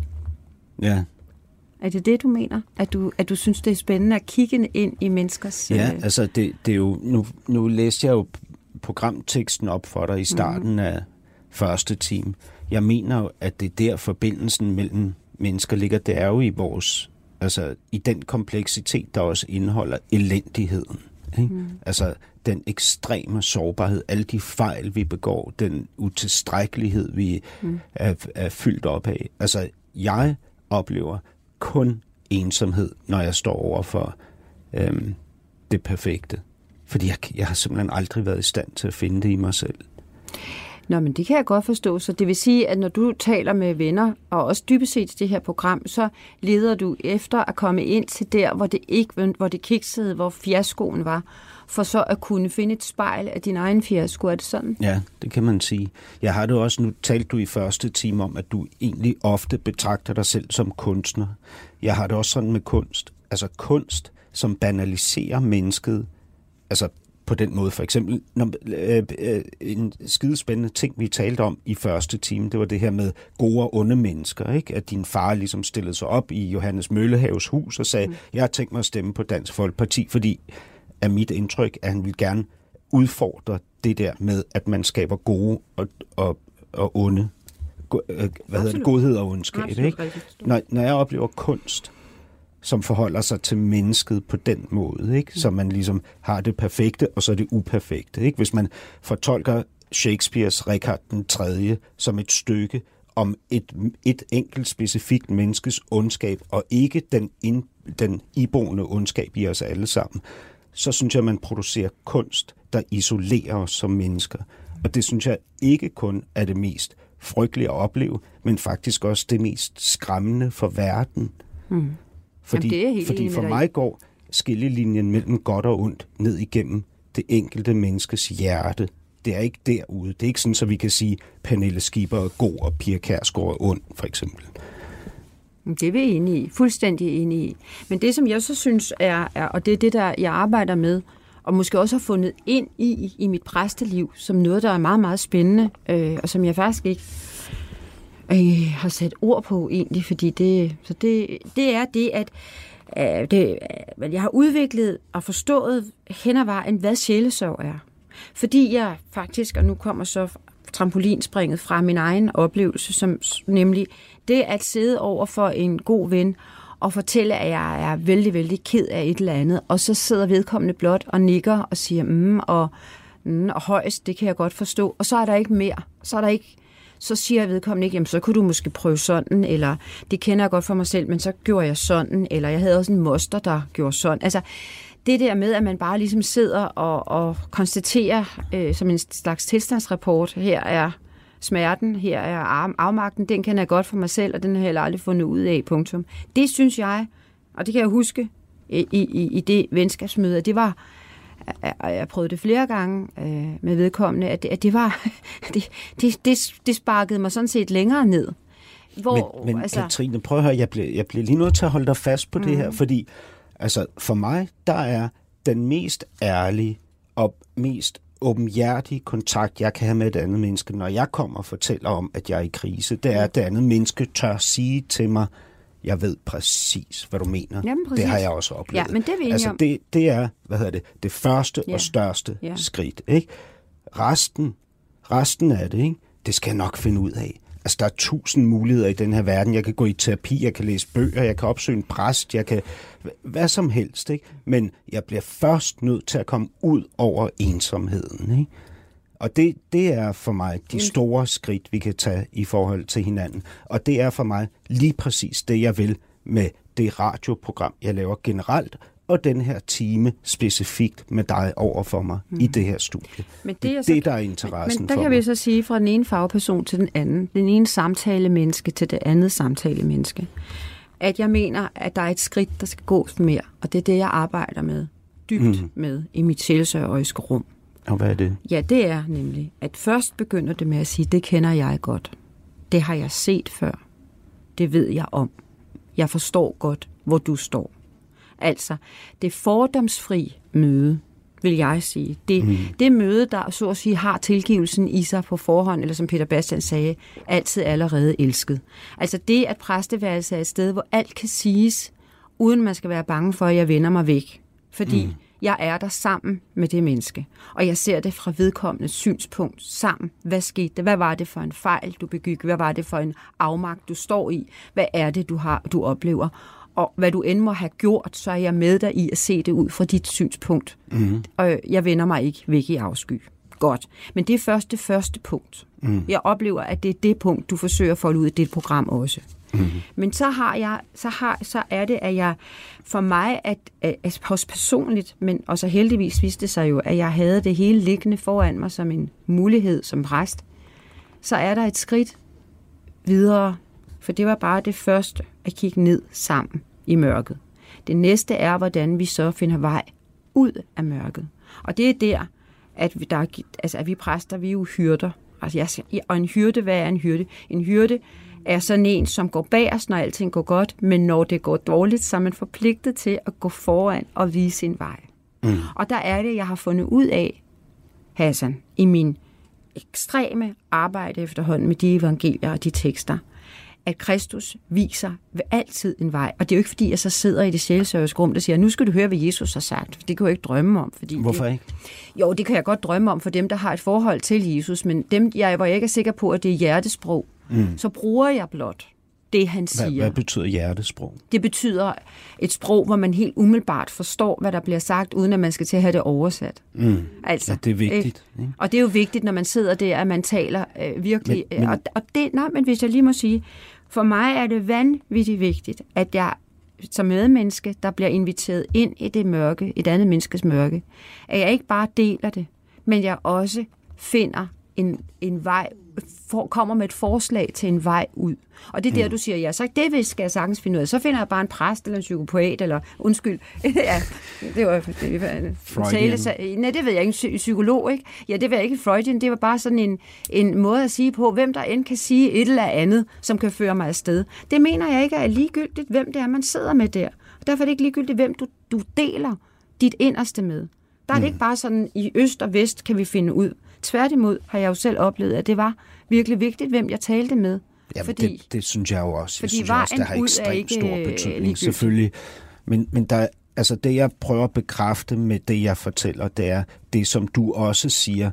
Ja, Er det det, du mener? At du, at du synes, det er spændende at kigge ind i menneskers... ja øh, altså det, det er jo... Nu, nu læste jeg jo programteksten op for dig i starten mm. af første time. Jeg mener at det er der forbindelsen mellem mennesker ligger. Det er jo i vores... Altså i den kompleksitet, der også indeholder elendigheden. Ikke? Mm. Altså den ekstreme sårbarhed, alle de fejl, vi begår, den utilstrækkelighed, vi mm. er, er fyldt op af. Altså jeg oplever kun ensomhed, når jeg står over for øhm, det perfekte. Fordi jeg, jeg har simpelthen aldrig været i stand til at finde det i mig selv. Nå, men det kan jeg godt forstå. Så det vil sige, at når du taler med venner, og også dybest set i det her program, så leder du efter at komme ind til der, hvor det ikke, hvor det kiksede, hvor fiaskoen var, for så at kunne finde et spejl af din egen fiasko. Er det sådan? Ja, det kan man sige. Jeg har det også, nu talte du i første time om, at du egentlig ofte betragter dig selv som kunstner. Jeg har det også sådan med kunst. Altså kunst, som banaliserer mennesket, altså på den måde. For eksempel, når, øh, øh, en skidespændende ting, vi talte om i første time, det var det her med gode og onde mennesker. Ikke? At din far ligesom stillede sig op i Johannes Møllehaves hus og sagde, mm. jeg har tænkt mig at stemme på Dansk Folkeparti, fordi er mit indtryk, at han vil gerne udfordre det der med, at man skaber gode og, og, og onde. Go, øh, hvad hedder det? Absolut. Godhed og ondskab. Absolut Ikke? Når, når jeg oplever kunst, som forholder sig til mennesket på den måde, ikke? så man ligesom har det perfekte, og så det uperfekte. Ikke? Hvis man fortolker Shakespeares Richard den 3. som et stykke om et, et enkelt specifikt menneskes ondskab, og ikke den, ind, den iboende ondskab i os alle sammen, så synes jeg, man producerer kunst, der isolerer os som mennesker. Og det synes jeg ikke kun er det mest frygtelige at opleve, men faktisk også det mest skræmmende for verden. Mm. Fordi, Jamen, det er jeg helt fordi for mig går skillelinjen mellem godt og ondt ned igennem det enkelte menneskes hjerte. Det er ikke derude. Det er ikke sådan, så vi kan sige, Pernille Skipper er god, og Pia Kærsgaard er ond, for eksempel. Det er vi enige i. Fuldstændig enige i. Men det, som jeg så synes er, er, og det er det, der jeg arbejder med, og måske også har fundet ind i, i mit præsteliv, som noget, der er meget, meget spændende, øh, og som jeg faktisk ikke øh, har sat ord på egentlig, fordi det, så det, det er det, at øh, det, øh, jeg har udviklet og forstået hen ad vejen, hvad sjælesorg er. Fordi jeg faktisk, og nu kommer så trampolinspringet fra min egen oplevelse, som nemlig det at sidde over for en god ven og fortælle, at jeg er vældig, vældig ked af et eller andet, og så sidder vedkommende blot og nikker og siger, mm, og, mm, og højst, det kan jeg godt forstå, og så er der ikke mere. Så er der ikke så siger vedkommende ikke, jamen så kunne du måske prøve sådan, eller det kender jeg godt for mig selv, men så gjorde jeg sådan, eller jeg havde også en moster, der gjorde sådan. Altså, det der med, at man bare ligesom sidder og, og konstaterer øh, som en slags tilstandsrapport, her er smerten, her er arm, afmagten, den kender jeg godt for mig selv, og den har jeg heller aldrig fundet ud af, punktum. Det synes jeg, og det kan jeg huske i, i, i det venskabsmøde, at det var, og jeg prøvede det flere gange øh, med vedkommende, at det, at det var, *laughs* det, det, det, det sparkede mig sådan set længere ned. Hvor, men men altså... Katrine, prøv at høre, jeg bliver, jeg bliver lige nødt til at holde dig fast på mm. det her, fordi altså, for mig, der er den mest ærlige og mest åbenhjertige kontakt, jeg kan have med et andet menneske, når jeg kommer og fortæller om, at jeg er i krise, det er, at det andet menneske tør sige til mig, jeg ved præcis, hvad du mener. Jamen, præcis. Det har jeg også oplevet. Ja, men det er vi altså, det, det er, hvad hedder det, det første Ja. og største Ja. skridt. Ikke? Resten, resten af det, ikke? det skal jeg nok finde ud af. Altså, der er tusind muligheder i den her verden. Jeg kan gå i terapi, jeg kan læse bøger, jeg kan opsøge en præst, jeg kan hvad som helst. Ikke? Men jeg bliver først nødt til at komme ud over ensomheden. Ikke? Og det, det er for mig de store skridt, vi kan tage i forhold til hinanden. Og det er for mig lige præcis det, jeg vil med det radioprogram, jeg laver generelt, og den her time specifikt med dig over for mig mm. i det her studie. Men det, er det, så, der er interessen Men der for kan mig. vi så sige fra den ene fagperson til den anden, den ene samtale menneske til det andet samtale menneske, at jeg mener, at der er et skridt, der skal gås mere, og det er det, jeg arbejder med, dybt mm. med i mit sjælsøjøjske rum. Og hvad er det? Ja, det er nemlig, at først begynder det med at sige, det kender jeg godt. Det har jeg set før. Det ved jeg om. Jeg forstår godt, hvor du står. Altså, det fordomsfri møde, vil jeg sige. Det, mm. det møde, der så at sige har tilgivelsen i sig på forhånd, eller som Peter Bastian sagde, altid allerede elsket. Altså det, at præsteværelse er et sted, hvor alt kan siges, uden man skal være bange for, at jeg vender mig væk. Fordi mm. Jeg er der sammen med det menneske, og jeg ser det fra vedkommende synspunkt sammen. Hvad skete det? Hvad var det for en fejl, du begik? Hvad var det for en afmagt, du står i? Hvad er det, du har, du oplever? og hvad du end må have gjort, så er jeg med dig i at se det ud fra dit synspunkt. Mm. Og jeg vender mig ikke væk i afsky. Godt. Men det er først det første punkt. Mm. Jeg oplever, at det er det punkt, du forsøger at folde ud i dit program også. Mm. Men så har jeg, så har, så er det, at jeg for mig, at, at, at hos personligt, men også heldigvis viste det sig jo, at jeg havde det hele liggende foran mig som en mulighed som præst, så er der et skridt videre, for det var bare det første at kigge ned sammen i mørket. Det næste er, hvordan vi så finder vej ud af mørket. Og det er der, at vi, der, altså, at vi præster, vi er jo hyrder. Altså, jeg, og en hyrde, hvad er en hyrde? En hyrde er sådan en, som går bag os, når alting går godt, men når det går dårligt, så er man forpligtet til at gå foran og vise sin vej. Mm. Og der er det, jeg har fundet ud af, Hassan, i min ekstreme arbejde efterhånden med de evangelier og de tekster, at Kristus viser ved altid en vej. Og det er jo ikke, fordi jeg så sidder i det sjælsøgers rum, der siger, nu skal du høre, hvad Jesus har sagt. Det kan jeg ikke drømme om. Fordi Hvorfor det, ikke? Jo, det kan jeg godt drømme om for dem, der har et forhold til Jesus, men dem, jeg, hvor jeg ikke er sikker på, at det er hjertesprog, mm. så bruger jeg blot det, han siger. Hvad, hvad betyder hjertesprog? Det betyder et sprog, hvor man helt umiddelbart forstår, hvad der bliver sagt, uden at man skal til at have det oversat. Mm. Altså, ja, det er vigtigt. Ikke? Og det er jo vigtigt, når man sidder der, at man taler øh, virkelig. Men, men... Og, og det, nej, men hvis jeg lige må sige, for mig er det vanvittigt vigtigt, at jeg som medmenneske, der bliver inviteret ind i det mørke, et andet menneskes mørke, at jeg ikke bare deler det, men jeg også finder en, en vej, for, kommer med et forslag til en vej ud. Og det er der, mm. du siger, ja, så det skal jeg sagtens finde ud af. Så finder jeg bare en præst eller en psykopat, eller undskyld, *laughs* ja, det var det, var, tale, nej, det ved jeg ikke, en psykolog, ikke? Ja, det var ikke Freudian, det var bare sådan en, en måde at sige på, hvem der end kan sige et eller andet, som kan føre mig afsted. Det mener jeg ikke er ligegyldigt, hvem det er, man sidder med der. Og derfor er det ikke ligegyldigt, hvem du, du deler dit inderste med. Der er mm. det ikke bare sådan, i øst og vest kan vi finde ud. Tværtimod har jeg jo selv oplevet, at det var virkelig vigtigt, hvem jeg talte med. Jamen, fordi, det, det synes jeg jo også. Jeg synes også, det har ekstremt ikke stor betydning, ligegyldigt. selvfølgelig. Men, men der, altså det, jeg prøver at bekræfte med det, jeg fortæller, det er det, som du også siger,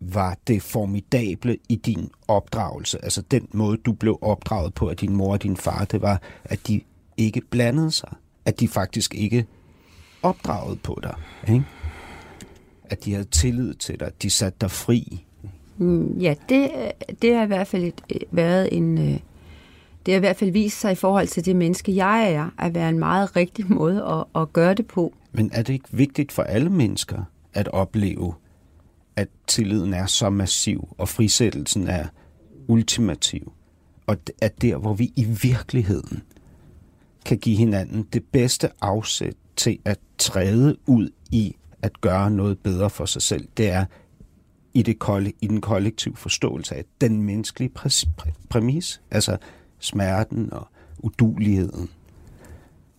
var det formidable i din opdragelse. Altså den måde, du blev opdraget på af din mor og din far, det var, at de ikke blandede sig. At de faktisk ikke opdragede på dig. Ikke? At de havde tillid til dig. De satte dig fri. Mm, ja, det, det har i hvert fald et, været en... Øh, det har i hvert fald vist sig i forhold til det menneske, jeg er, at være en meget rigtig *laughs* måde at, at gøre det på. Men er det ikke vigtigt for alle mennesker at opleve, at tilliden er så massiv, og frisættelsen er ultimativ, og at der, hvor vi i virkeligheden kan give hinanden det bedste afsæt til at træde ud i at gøre noget bedre for sig selv, det er i, det, i den kollektive forståelse af den menneskelige præ- præmis, altså smerten og uduligheden.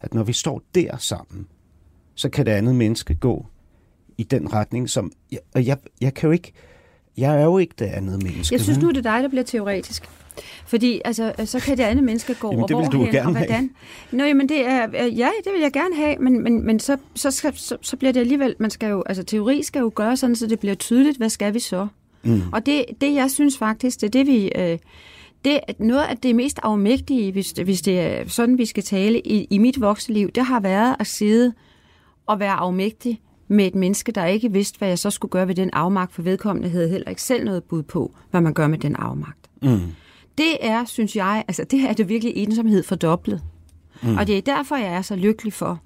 At når vi står der sammen, så kan det andet menneske gå i den retning, som... Og jeg, jeg kan jo ikke... Jeg er jo ikke det andet menneske. Jeg synes nu, det er dig, der bliver teoretisk. Fordi altså, så kan det andet menneske gå jamen, det vil du gerne og hvordan. Nå, jamen det er, ja, det vil jeg gerne have, men, men, men så, så, skal, så, så bliver det alligevel, man skal jo, altså teori skal jo gøre sådan, så det bliver tydeligt, hvad skal vi så? Mm. Og det, det, jeg synes faktisk, det er det, vi... Øh, det, noget af det mest afmægtige, hvis, hvis det er sådan, vi skal tale i, i mit voksenliv, det har været at sidde og være afmægtig med et menneske, der ikke vidste, hvad jeg så skulle gøre ved den afmagt, for vedkommende havde heller ikke selv noget bud på, hvad man gør med den afmagt. Mm. Det er, synes jeg, altså det er det virkelig ensomhed fordoblet. Mm. Og det er derfor, jeg er så lykkelig for,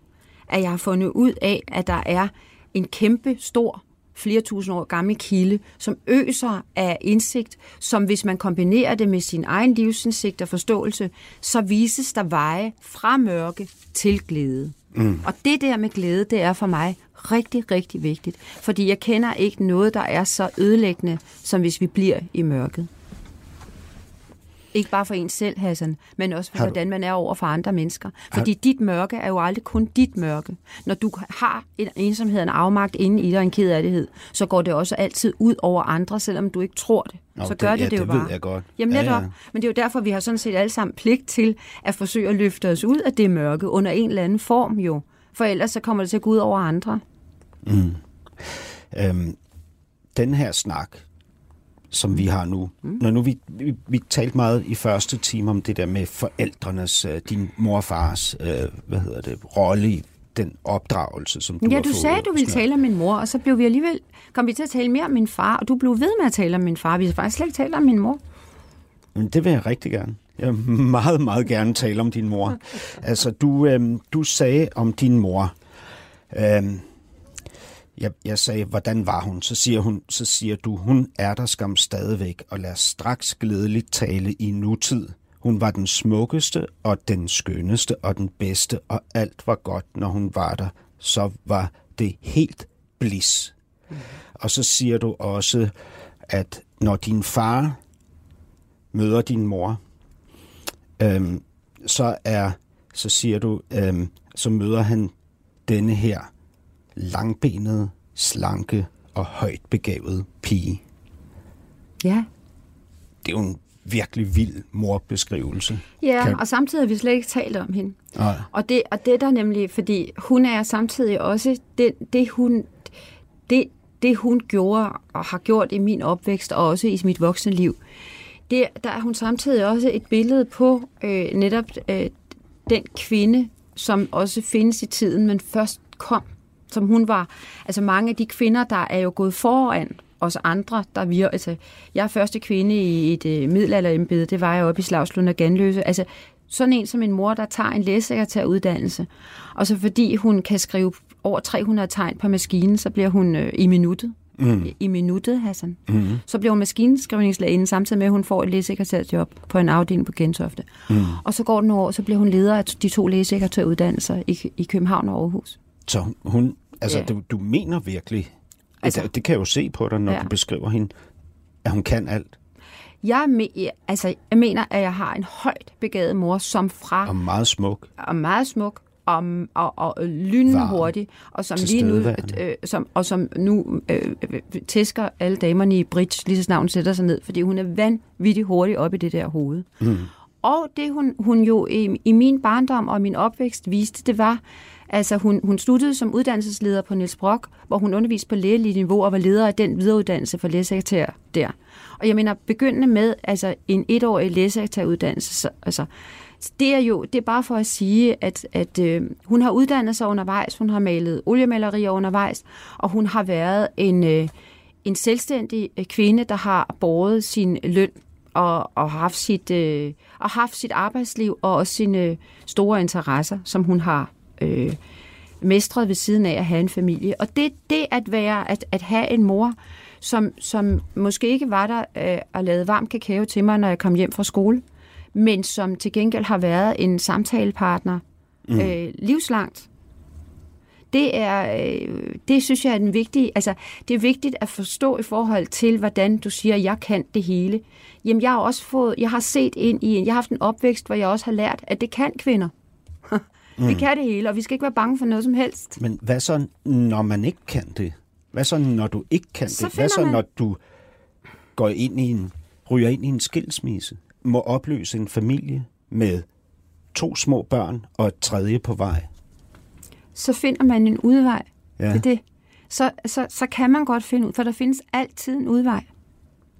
at jeg har fundet ud af, at der er en kæmpe stor flere tusind år gammel kilde, som øser af indsigt, som hvis man kombinerer det med sin egen livsindsigt og forståelse, så vises der veje fra mørke til glæde. Mm. Og det der med glæde, det er for mig rigtig, rigtig vigtigt. Fordi jeg kender ikke noget, der er så ødelæggende, som hvis vi bliver i mørket. Ikke bare for en selv, Hassan, men også for, hvordan man er over for andre mennesker. Fordi har... dit mørke er jo aldrig kun dit mørke. Når du har en ensomhed, en afmagt inde i dig, en kedelighed, så går det også altid ud over andre, selvom du ikke tror det. Nå, så gør det, det, ja, det jo det bare. ved jeg godt. Jamen Ja, netop. ja. Men det er jo derfor, vi har sådan set alle sammen pligt til at forsøge at løfte os ud af det mørke under en eller anden form jo. For ellers så kommer det til at gå ud over andre. Øhm, den her snak, som vi har nu, mm. når nu vi, vi, vi talte meget i første time om det der med forældrenes, øh, din mor og fars, øh, hvad hedder det, rolle i den opdragelse, som du ja, du fået. sagde, du ville tale om min mor, og så blev vi alligevel, kom vi til at tale mere om min far, og du blev ved med at tale om min far. Vi har faktisk slet ikke talt om min mor. Men det vil jeg rigtig gerne. Jeg vil meget, meget gerne tale om din mor. *laughs* Altså, du, øhm, du sagde om din mor, øhm, jeg, jeg sagde, hvordan var hun? Så siger, hun, så siger du, hun er der skam stadigvæk, og lad os straks glædeligt tale i nutid. Hun var den smukkeste og den skønneste og den bedste, og alt var godt, når hun var der. Så var det helt blis. Og så siger du også, at når din far møder din mor, øhm, så er, så siger du, øhm, så møder han denne her langbenede, slanke og højt begavede pige. Ja. Det er jo en virkelig vild morbeskrivelse. Ja, Kan- og samtidig har vi slet ikke talt om hende. Nej. Og det, og det er der nemlig, fordi hun er samtidig også, det, det, hun, det, det hun gjorde og har gjort i min opvækst, og også i mit voksne liv, det, der er hun samtidig også et billede på øh, netop øh, den kvinde, som også findes i tiden, men først kom, som hun var. Altså mange af de kvinder, der er jo gået foran os andre, der vi, altså, jeg er første kvinde i et øh, middelalderembede, det var jeg oppe i Slagslund og Ganløse. Altså, sådan en som en mor, der tager en lægesekretæruddannelse, og så fordi hun kan skrive over 300 tegn på maskinen, så bliver hun øh, i minuttet. Mm. I minuttet, Hassan. Mm. Så bliver hun maskinskrivningslægen, samtidig med, at hun får et lægesekretærjob på en afdeling på Gentofte. Mm. Og så går den over, så bliver hun leder af de to lægesekretæruddannelser i, i København og Aarhus. Så hun, altså Ja. du, du mener virkelig, Altså- det, det kan jeg jo se på dig, når Ja. du beskriver hende, at hun kan alt, Jeg, me, altså, jeg mener, at jeg har en højt begavet mor, som fra og meget smuk. er meget smuk og, og, og lynhurtig, og som lige nu, øh, som, og som nu øh, øh, tæsker alle damerne i bridge, lige så snart hun sætter sig ned, fordi hun er vanvittigt hurtig op i det der hoved. Mm. Og det hun, hun jo i, i min barndom og min opvækst viste, det var, altså hun, hun sluttede som uddannelsesleder på Niels Brock, hvor hun underviste på lægelig niveau og var leder af den videreuddannelse for lægesekretær der. Og jeg mener, begyndende med altså en etårig lægesekretæruddannelse, så, altså, det er jo det er bare for at sige, at, at øh, hun har uddannet sig undervejs, hun har malet oliemalerier undervejs, og hun har været en, øh, en selvstændig øh, kvinde, der har båret sin løn og, og haft sit, øh, og haft sit arbejdsliv og også sine øh, store interesser, som hun har øh, mestret ved siden af at have en familie. Og det, det at være, at, at have en mor, som, som måske ikke var der øh, og lavede varm kakao til mig, når jeg kom hjem fra skole, men som til gengæld har været en samtalepartner mm. øh, livslangt. Det er, øh, det synes jeg er den vigtige, altså det er vigtigt at forstå i forhold til, hvordan du siger, jeg kan det hele. Jamen jeg har også fået, jeg har set ind i en, jeg har haft en opvækst, hvor jeg også har lært, at det kan kvinder. *laughs* vi kan det hele, og vi skal ikke være bange for noget som helst. Men hvad så, når man ikke kan det? Hvad så, når du ikke kan Så det? Hvad så, man- når du går ind i en, ryger ind i en skilsmisse, må opløse en familie med to små børn og et tredje på vej? Så finder man en udvej. Ja. Det er det. Så, så, så kan man godt finde ud, for der findes altid en udvej.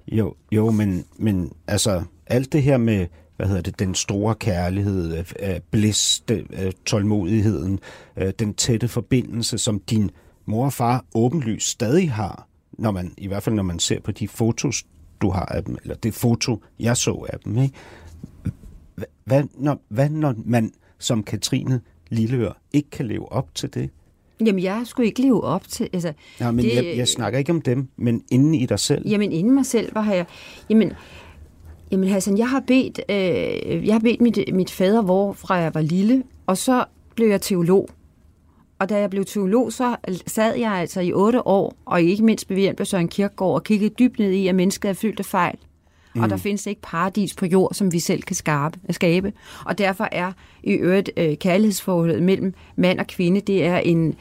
Jo, jo men, men altså, alt det her med, hvad hedder det, den store kærlighed, øh, øh, bliss, det, øh, tålmodigheden, øh, den tætte forbindelse, som din mor og far åbenlyst stadig har, når man, i hvert fald når man ser på de fotos, du har af dem, eller det foto, jeg så af dem, ikke? Hva- Hvad når, hvad når man som Katrine Lilleør ikke kan leve op til det? Jamen, jeg skulle ikke leve op til... Altså, Nej, men det- jeg, jeg snakker ikke om dem, men inde i dig selv. Jamen, inden mig selv, hvor har jeg... Jamen, jamen Hassan, jeg har bedt, øh, jeg har bedt mit, mit fader, hvor fra jeg var lille, og så blev jeg teolog. Og da jeg blev teolog, så sad jeg altså i otte år, og ikke mindst ved hjælp af Søren Kierkegaard, og kiggede dybt ned i, at mennesket er fyldt af fejl. Mm. Og der findes ikke paradis på jord, som vi selv kan skabe. skabe. Og derfor er i øvrigt øh, kærlighedsforholdet mellem mand og kvinde, det er en...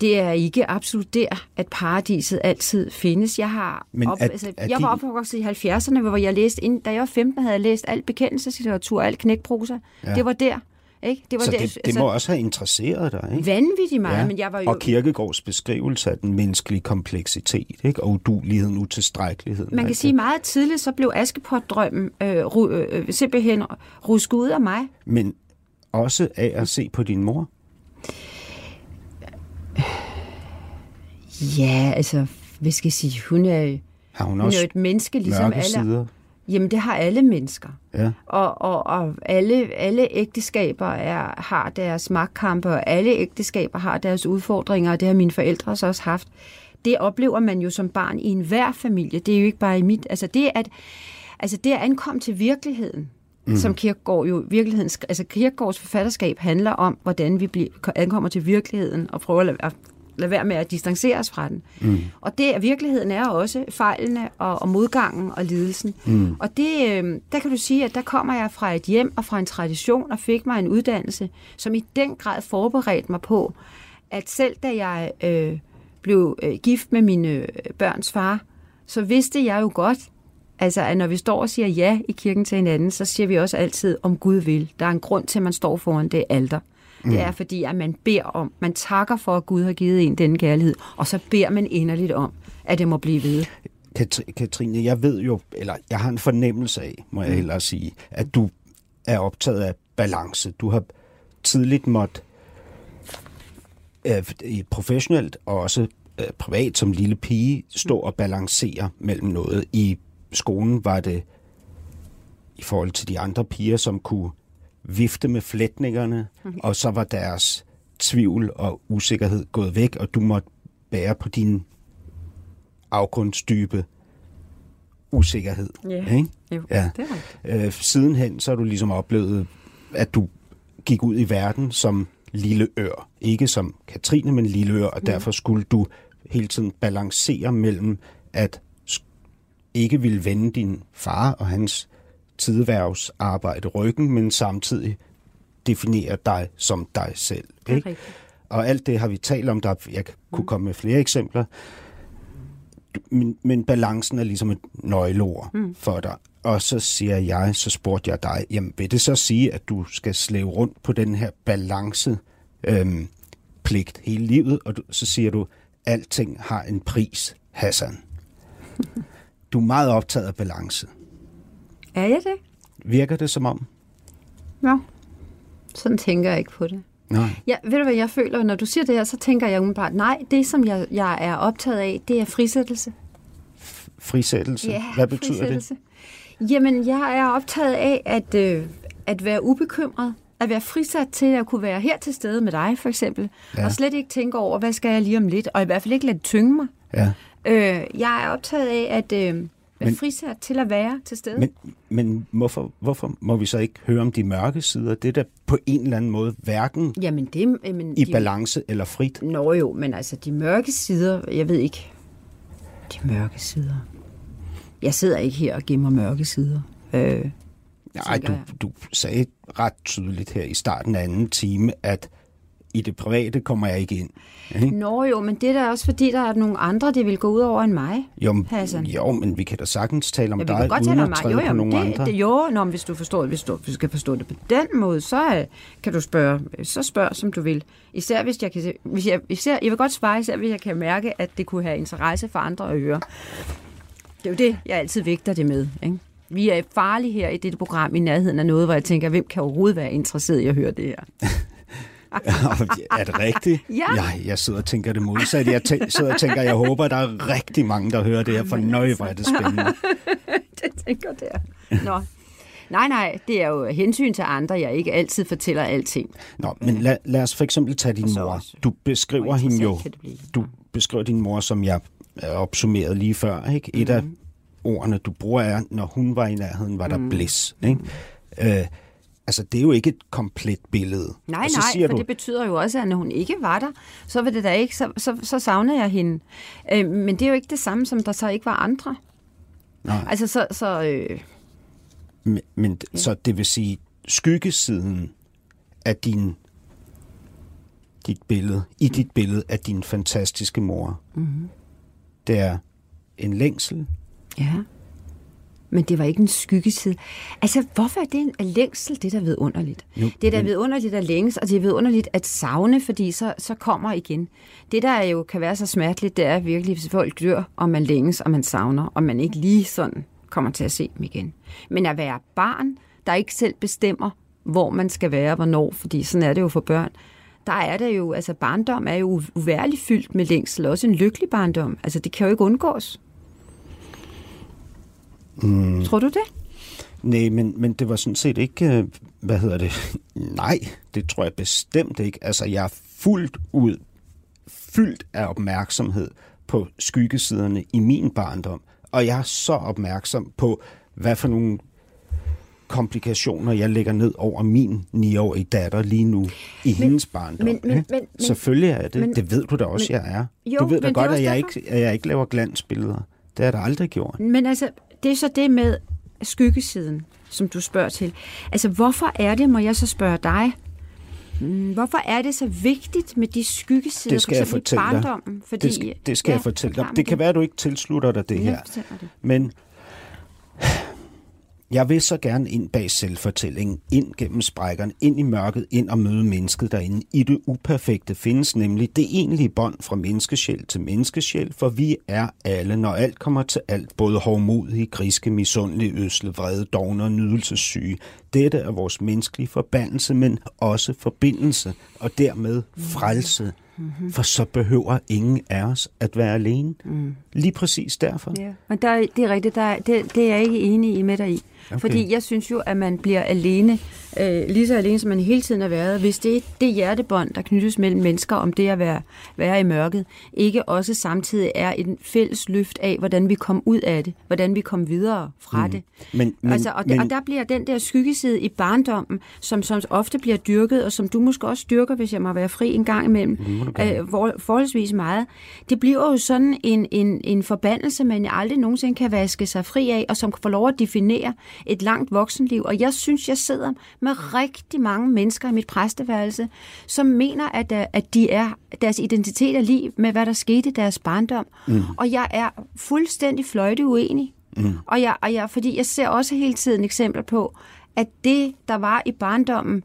Det er ikke absolut der, at paradiset altid findes. Jeg har Men op, er- altså, er jeg var din- opvokset i 70'erne, hvor jeg læste, ind, da jeg var 15, havde jeg læst alt bekendelseslitteratur, alt knækprosa. Ja. Det var der. Ikke? Det var Så der, det, det må også have interesseret dig, ikke? vanvittigt meget, ja. men jeg var jo... Og Kierkegaards beskrivelse af den menneskelige kompleksitet, ikke? og uduligheden, utilstrækkeligheden. Man kan sige det. meget tidligt, så blev Askepot-drømmen øh, ru- øh, simpelthen rusket ud af mig. Men også af at se på din mor. Ja, altså, hvad skal jeg sige, hun er, Har hun, hun er også jo et menneske, ligesom alle. sider? Jamen, det har alle mennesker. Ja. Og, og, og alle, alle ægteskaber er, har deres magtkampe, og alle ægteskaber har deres udfordringer, og det har mine forældre så også haft. Det oplever man jo som barn i enhver familie. Det er jo ikke bare i mit... Altså det at, altså det at ankomme til virkeligheden, mm. som Kierkegaard jo virkeligheden... Altså Kierkegaards forfatterskab handler om, hvordan vi bliver, ankommer til virkeligheden, og prøver at lade, være med at distancere os fra den. Mm. Og det, virkeligheden er også fejlene og, og modgangen og lidelsen. Mm. Og det, øh, der kan du sige, at der kommer jeg fra et hjem og fra en tradition og fik mig en uddannelse, som i den grad forberedte mig på, at selv da jeg øh, blev øh, gift med mine øh, børns far, så vidste jeg jo godt, altså at når vi står og siger ja i kirken til hinanden, så siger vi også altid, om Gud vil. Der er en grund til, at man står foran det alter. Det er fordi, at man beder om, man takker for, at Gud har givet en denne kærlighed, og så beder man inderligt om, at det må blive ved. Katri- Katrine, jeg ved jo, eller jeg har en fornemmelse af, må jeg hellere sige, at du er optaget af balance. Du har tidligt måtte øh, professionelt og også øh, privat som lille pige stå og balancere mellem noget. I skolen var det i forhold til de andre piger, som kunne vifte med flætningerne, og så var deres tvivl og usikkerhed gået væk, og du måtte bære på din afgrundsdybe usikkerhed. Ja. Ikke? Jo, Ja. det er rigtigt. Øh, sidenhen så har du ligesom oplevet, at du gik ud i verden som lille ør. Ikke som Katrine, men lille ør, og derfor skulle du hele tiden balancere mellem at ikke ville vende din far og hans tideværvsarbejde ryggen, men samtidig definere dig som dig selv. Ikke? Og alt det har vi talt om. Der, jeg kunne komme med flere eksempler. Men, men balancen er ligesom et nøgleord mm. for dig. Og så siger jeg, så spurgte jeg dig, jamen vil det så sige, at du skal slæve rundt på den her balance øhm, pligt hele livet? Og du, så siger du, alting har en pris, Hassan. *laughs* Du er meget optaget af balance. Er jeg det? Virker det som om? Ja. Sådan tænker jeg ikke på det. Nej. Ja, ved du hvad jeg føler, når du siger det her, så tænker jeg umiddelbart, nej, det som jeg, jeg er optaget af, det er frisættelse. Frisættelse. Ja, Hvad betyder frisættelse. Jamen, jeg er optaget af at, øh, at være ubekymret, at være frisat til at kunne være her til stede med dig, for eksempel, Ja. og slet ikke tænke over, hvad skal jeg lige om lidt, og i hvert fald ikke lade det tynge mig. det? Ja. Øh, jeg er optaget af at øh, Men- frisat til at være til stede. Men, men hvorfor, hvorfor må vi så ikke høre om de mørke sider? Det er da på en eller anden måde hverken Jamen, det... Jamen, i de- balance eller frit. Nå jo, men altså de mørke sider, jeg ved ikke. De mørke sider. Jeg sidder ikke her og gemmer mørke sider. Øh, Nej, du, du sagde ret tydeligt her i starten af anden time, at i det private kommer jeg ikke ind. Ikke? Nå jo, men det er da også fordi, der er nogle andre, det vil gå ud over end mig. Jo, men- Hassan. jo, men vi kan da sagtens tale om Ja, dig, kan godt uden tale at om mig. træde Jo, på jo, men nogle det, andre. det, jo, nå, hvis du forstår hvis du hvis du skal forstå det på den måde, så øh, kan du spørge, så spørg som du vil. Især hvis jeg kan, hvis jeg, især, jeg vil godt svare, især hvis jeg kan mærke, at det kunne have interesse for andre at høre. Det er jo det, jeg altid vægter det med. Ikke? Vi er farlige her i dette program i nærheden af noget, hvor jeg tænker, hvem kan overhovedet være interesseret i at høre det her? *laughs* er det rigtigt? Ja. Jeg, jeg sidder og tænker det modsatte. Jeg tæ- sidder og tænker, jeg håber, at der er rigtig mange, der hører det her, for nøje, hvor er det spændende. *laughs* det tænker der. Nå. Nej, nej, det er jo hensyn til andre, jeg ikke altid fortæller alting. Nå, men lad, lad os for eksempel tage din mor. Du beskriver hende jo, du beskriver din mor, som jeg øh, opsummerede lige før. Ikke? Et af Mhm. ordene, du bruger, er, når hun var i nærheden, var der Mhm. blæs. Ikke? Øh, altså, det er jo ikke et komplet billede. Nej, og så nej, siger for du, det betyder jo også, at når hun ikke var der, så var det da ikke, så, så, så savner jeg hende. Øh, men det er jo ikke det samme, som der så ikke var andre. Nej. Altså, så, så øh, Men, men så det vil sige, skyggesiden af din, dit billede, i dit billede af din fantastiske mor, mm-hmm. det er en længsel, ja. Men det var ikke en skyggeside. Altså, hvorfor er det en længsel, det der er vidunderligt? Nu- det er da men- vidunderligt at længes, og det er vidunderligt at savne, fordi så, så kommer igen. Det, der jo kan være så smerteligt, det er virkelig, hvis folk dør, og man længes, og man savner, og man ikke lige sådan kommer til at se dem igen. Men at være barn, der ikke selv bestemmer, hvor man skal være, hvornår, fordi sådan er det jo for børn, der er det jo, altså barndom er jo uværligt fyldt med længsel, også en lykkelig barndom. Altså det kan jo ikke undgås. Mm. Tror du det? Nej, men, men det var sådan set ikke, øh, hvad hedder det, *laughs* nej, det tror jeg bestemt ikke. Altså, jeg er fuldt ud, fyldt af opmærksomhed på skyggesiderne i min barndom, og jeg er så opmærksom på, hvad for nogle komplikationer, jeg lægger ned over min 9-årige datter lige nu i men, hendes barndom. men- men- men- Selvfølgelig er det. men- det ved du da også, men- jeg er. Jo, du ved da godt, at jeg, derfor. ikke, at jeg ikke laver glansbilleder. Det har jeg da aldrig gjort. Men altså, det er så det med skyggesiden, som du spørger til. Altså, hvorfor er det, må jeg så spørge dig, mm, hvorfor er det så vigtigt med de skyggesider, Det skal for jeg fortælle barndommen? Fordi, Det skal, det skal ja, jeg fortælle dig. Det kan være, at du ikke tilslutter dig det her. det. Men jeg vil så gerne ind bag selvfortællingen, ind gennem sprækkerne, ind i mørket, ind og møde mennesket derinde. I det uperfekte findes nemlig det egentlige bånd fra menneskesjæl til menneskesjæl, for vi er alle, når alt kommer til alt, både hårdmodige, griske, misundelige, øsle, vrede, dogne og nydelsessyge. Dette er vores menneskelige forbandelse, men også forbindelse, og dermed frelse. Mm-hmm. For så behøver ingen af os at være alene. Mm. Lige præcis derfor. Ja, men der, er- det er rigtigt, der, er- det, det er jeg ikke enig i med dig i. Okay. Fordi jeg synes jo, at man bliver alene, øh, lige så alene, som man hele tiden har været, hvis det er det hjertebånd, der knyttes mellem mennesker om det at være, være i mørket, ikke også samtidig er en fælles løft af, hvordan vi kom ud af det, hvordan vi kom videre fra mm. det. Men, men, altså, og, men, og der bliver den der skyggeside i barndommen, som, som ofte bliver dyrket, og som du måske også dyrker, hvis jeg må være fri en gang imellem, øh, for, forholdsvis meget. Det bliver jo sådan en, en, en forbandelse, man aldrig nogensinde kan vaske sig fri af, og som får lov at definere et langt voksenliv. Og jeg synes, jeg sidder med rigtig mange mennesker i mit præsteværelse, som mener, at, øh, at de er, deres identitet er lige med, hvad der skete i deres barndom. Mm. Og jeg er fuldstændig fløjte uenig. Mm. Og, jeg, og jeg, fordi jeg ser også hele tiden eksempler på, at det, der var i barndommen,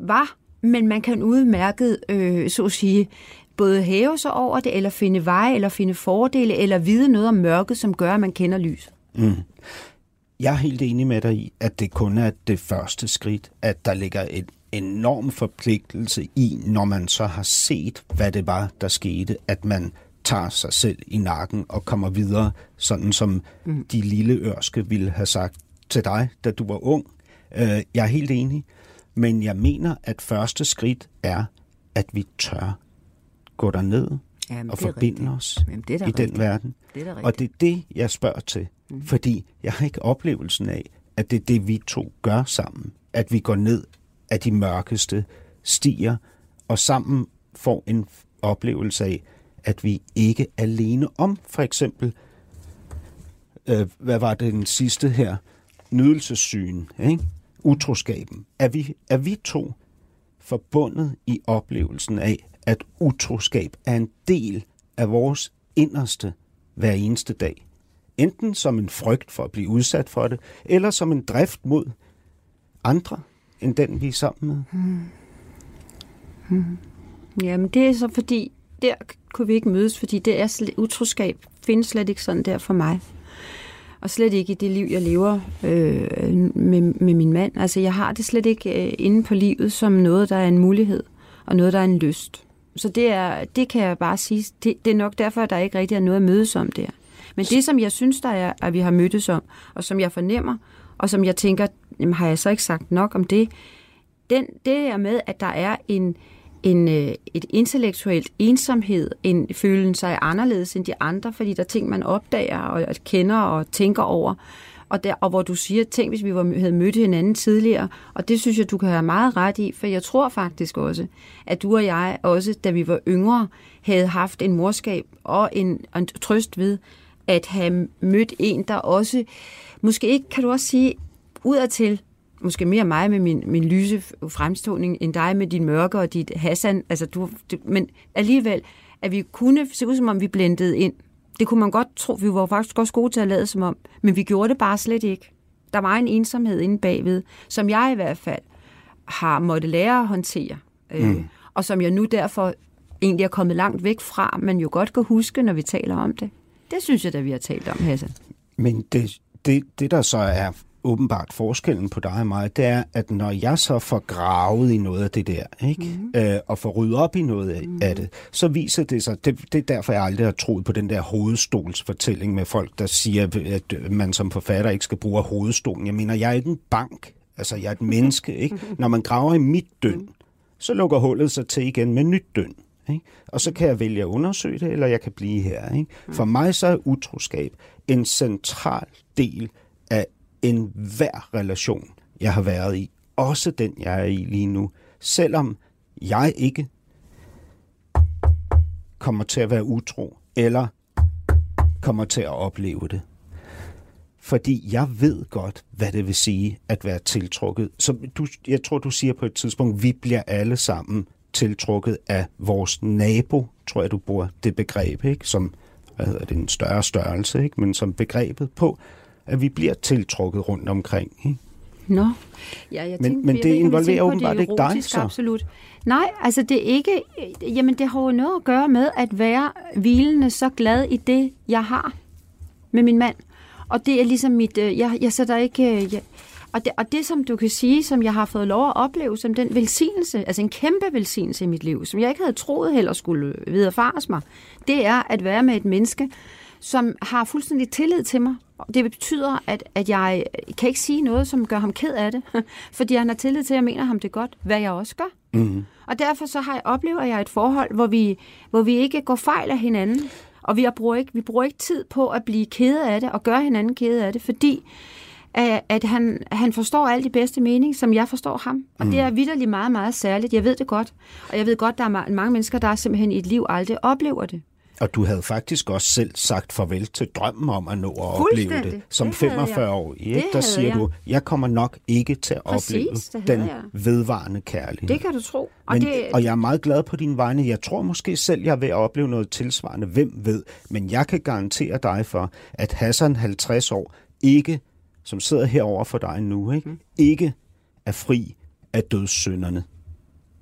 var, men man kan udmærket, øh, så at sige, både hæve sig over det, eller finde veje, eller finde fordele, eller vide noget om mørket, som gør, at man kender lys. Jeg er helt enig med dig i, at det kun er det første skridt, at der ligger en enorm forpligtelse i, når man så har set, hvad det var, der skete, at man tager sig selv i nakken og kommer videre, sådan som mm. de lille ørske ville have sagt til dig, da du var ung. Øh, Jeg er helt enig, men jeg mener, at første skridt er, at vi tør gå derned Jamen, og forbinde rigtigt. os Jamen, det er i den rigtigt. verden. Det er Og det er det, jeg spørger til. Mm. Fordi jeg har ikke oplevelsen af, at det er det, vi to gør sammen. At vi går ned af de mørkeste stier, og sammen får en oplevelse af, at vi ikke er alene om, for eksempel, øh, hvad var det den sidste her? Nydelsessygen, ikke? utroskaben. Er vi, er vi to forbundet i oplevelsen af, at utroskab er en del af vores inderste hver eneste dag. Enten som en frygt for at blive udsat for det, eller som en drift mod andre end den, vi er sammen med. Hmm. Hmm. Jamen, det er så fordi, der kunne vi ikke mødes, fordi det er slet, utroskab findes slet ikke sådan der for mig. Og slet ikke i det liv, jeg lever øh, med, med min mand. Altså, jeg har det slet ikke øh, inde på livet som noget, der er en mulighed, og noget, der er en lyst. Så det, er, det kan jeg bare sige, det, det er nok derfor, at der ikke rigtig er noget at mødes om der. Men det, som jeg synes, der er, at vi har mødtes om, og som jeg fornemmer, og som jeg tænker, jamen har jeg så ikke sagt nok om det? Den, det er med, at der er en, en, øh, et intellektuelt ensomhed, en følelse sig anderledes end de andre, fordi der er ting, man opdager og kender og tænker over, og, der, og hvor du siger, tænk hvis vi var, havde mødt hinanden tidligere, og det synes jeg, du kan have meget ret i, for jeg tror faktisk også, at du og jeg også, da vi var yngre, havde haft en morskab og en, en trøst ved at have mødt en, der også, måske ikke, kan du også sige, udadtil, måske mere mig med min, min lyse fremståning, end dig med din mørke og dit Hassan, altså du, du, men alligevel, at vi kunne se ud som om vi blendede ind. Det kunne man godt tro, vi var faktisk også gode til at lade som om, men vi gjorde det bare slet ikke. Der var en ensomhed inde bagved, som jeg i hvert fald har måttet lære at håndtere, øh, mm. og som jeg nu derfor egentlig er kommet langt væk fra, men jo godt kan huske, når vi taler om det. Det synes jeg da, vi har talt om, Hassan. Men det, det, det der så er åbenbart forskellen på dig og mig, det er, at når jeg så får gravet i noget af det der, ikke? Mm. Øh, og får ryddet op i noget af, mm. af det, så viser det sig, det, det er derfor, jeg aldrig har troet på den der hovedstolsfortælling med folk, der siger, at man som forfatter ikke skal bruge hovedstolen. Jeg mener, jeg er ikke en bank, altså jeg er et *laughs* menneske. Ikke? Når man graver i mit døn, så lukker hullet sig til igen med nyt døn. Ikke? Og så kan jeg vælge at undersøge det, eller jeg kan blive her. Ikke? For mig så er utroskab en central del af end hver relation, jeg har været i. Også den, jeg er i lige nu. Selvom jeg ikke kommer til at være utro, eller kommer til at opleve det. Fordi jeg ved godt, hvad det vil sige at være tiltrukket. Så du, jeg tror, du siger på et tidspunkt, vi bliver alle sammen tiltrukket af vores nabo, tror jeg, du bruger det begreb, ikke? som hvad hedder det, en større størrelse, ikke? men som begrebet på, at vi bliver tiltrukket rundt omkring. Ikke? Nå, ja, jeg men, tænkte, men jeg det involverer åbenbart det ikke dig, så. Absolut. Nej, altså det er ikke, jamen det har jo noget at gøre med at være hvilende så glad i det, jeg har med min mand. Og det er ligesom mit, øh, jeg, jeg sætter ikke, øh, jeg, og det, og det, som du kan sige, som jeg har fået lov at opleve som den velsignelse, altså en kæmpe velsignelse i mit liv, som jeg ikke havde troet heller skulle viderefares mig, det er at være med et menneske, som har fuldstændig tillid til mig. Det betyder, at, at jeg kan ikke sige noget, som gør ham ked af det, *laughs* fordi han har tillid til, at jeg mener ham det godt, hvad jeg også gør. Mm-hmm. Og derfor så har jeg, oplever jeg et forhold, hvor vi, hvor vi ikke går fejl af hinanden, og vi bruger, ikke, vi bruger ikke tid på at blive kede af det, og gøre hinanden kede af det, fordi at, at han, han forstår alt i bedste mening, som jeg forstår ham. Og mm. det er vidderligt meget, meget særligt. Jeg ved det godt. Og jeg ved godt, der er mange mennesker, der simpelthen i et liv aldrig oplever det. Og du havde faktisk også selv sagt farvel til drømmen om at nå at opleve det. Som Det havde 45 jeg. år, ikke? Det der siger jeg. du, jeg kommer nok ikke til at Præcis, opleve den jeg. vedvarende kærlighed. Det kan du tro. Og Men, det, og jeg er meget glad på din vegne. Jeg tror måske selv, jeg er ved at opleve noget tilsvarende. Hvem ved? Men jeg kan garantere dig for, at Hassan 50 år ikke, som sidder herover for dig nu, ikke, Mm. ikke er fri af dødssynderne,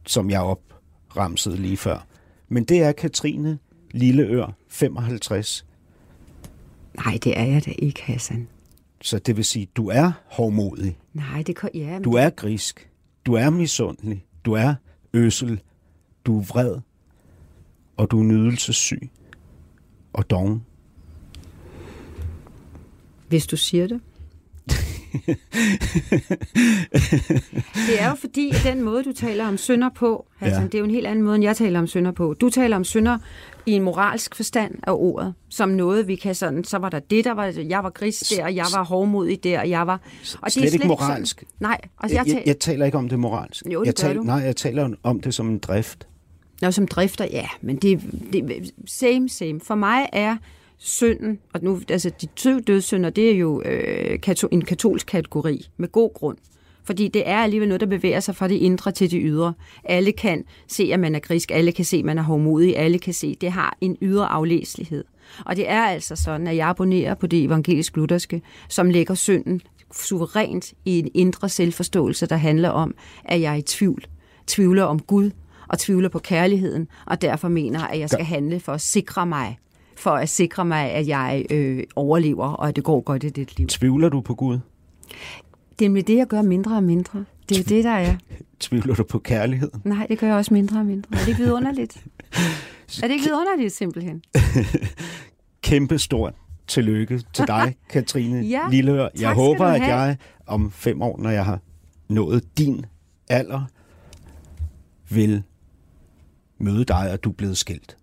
som jeg opremsede lige før. Men det er Katrine Lilleør, 55. Nej, det er jeg da ikke, Hassan. Så det vil sige, du er hårdmodig, Nej, det kan... Ja, men du er grisk, du er misundelig, du er øsel, du er vred, og du er nydelsessyg og doven. Hvis du siger det. *laughs* det er jo fordi, at den måde, du taler om synder på, altså, Ja. det er jo en helt anden måde, end jeg taler om synder på. Du taler om synder i en moralsk forstand af ordet, som noget, vi kan sådan, så var der det, der var, jeg var gris der, og jeg var hårdmodig der, og jeg var... Og Slet ikke moralsk. Sådan, nej, altså Jeg, jeg, jeg, taler, ikke om det moralsk. Jo, det jeg taler, du. Nej, jeg taler om det som en drift. Nå, som drifter, ja, men det, det same, same. For mig er synden, og nu, altså de to dødssynder, det er jo øh, kato, en katolsk kategori, med god grund. Fordi det er alligevel noget, der bevæger sig fra det indre til det ydre. Alle kan se, at man er grisk, alle kan se, at man er hårdmodig, alle kan se, at det har en ydre aflæselighed. Og det er altså sådan, at jeg abonnerer på det evangelisk-lutherske, som lægger synden suverænt i en indre selvforståelse, der handler om, at jeg er i tvivl. Tvivler om Gud, og tvivler på kærligheden, og derfor mener, at jeg skal handle for at sikre mig, for at sikre mig, at jeg øh, overlever, og at det går godt i dit liv. Tvivler du på Gud? Det er med det, jeg gør mindre og mindre. Det er jo det, der er. Tvivler du på kærligheden? Nej, det gør jeg også mindre og mindre. Er det ikke vidunderligt? *laughs* Er det ikke vidunderligt, simpelthen? *laughs* Kæmpestort tillykke til dig, *laughs* Katrine Ja, Lillehør. tak Jeg skal håber, at jeg om fem år, når jeg har nået din alder, vil møde dig, og du er blevet skilt.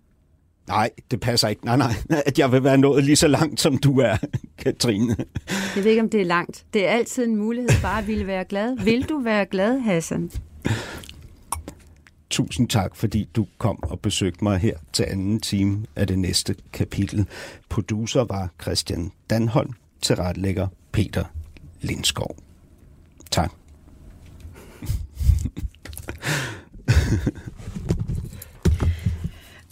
Nej, det passer ikke. Nej, nej, at jeg vil være nået lige så langt, som du er, Katrine. Jeg ved ikke, om det er langt. Det er altid en mulighed bare at ville være glad. Vil du være glad, Hassan? Tusind tak, fordi du kom og besøgte mig her til anden time af det næste kapitel. Producer var Christian Danholm, tilrettelægger Peter Lindskov. Tak.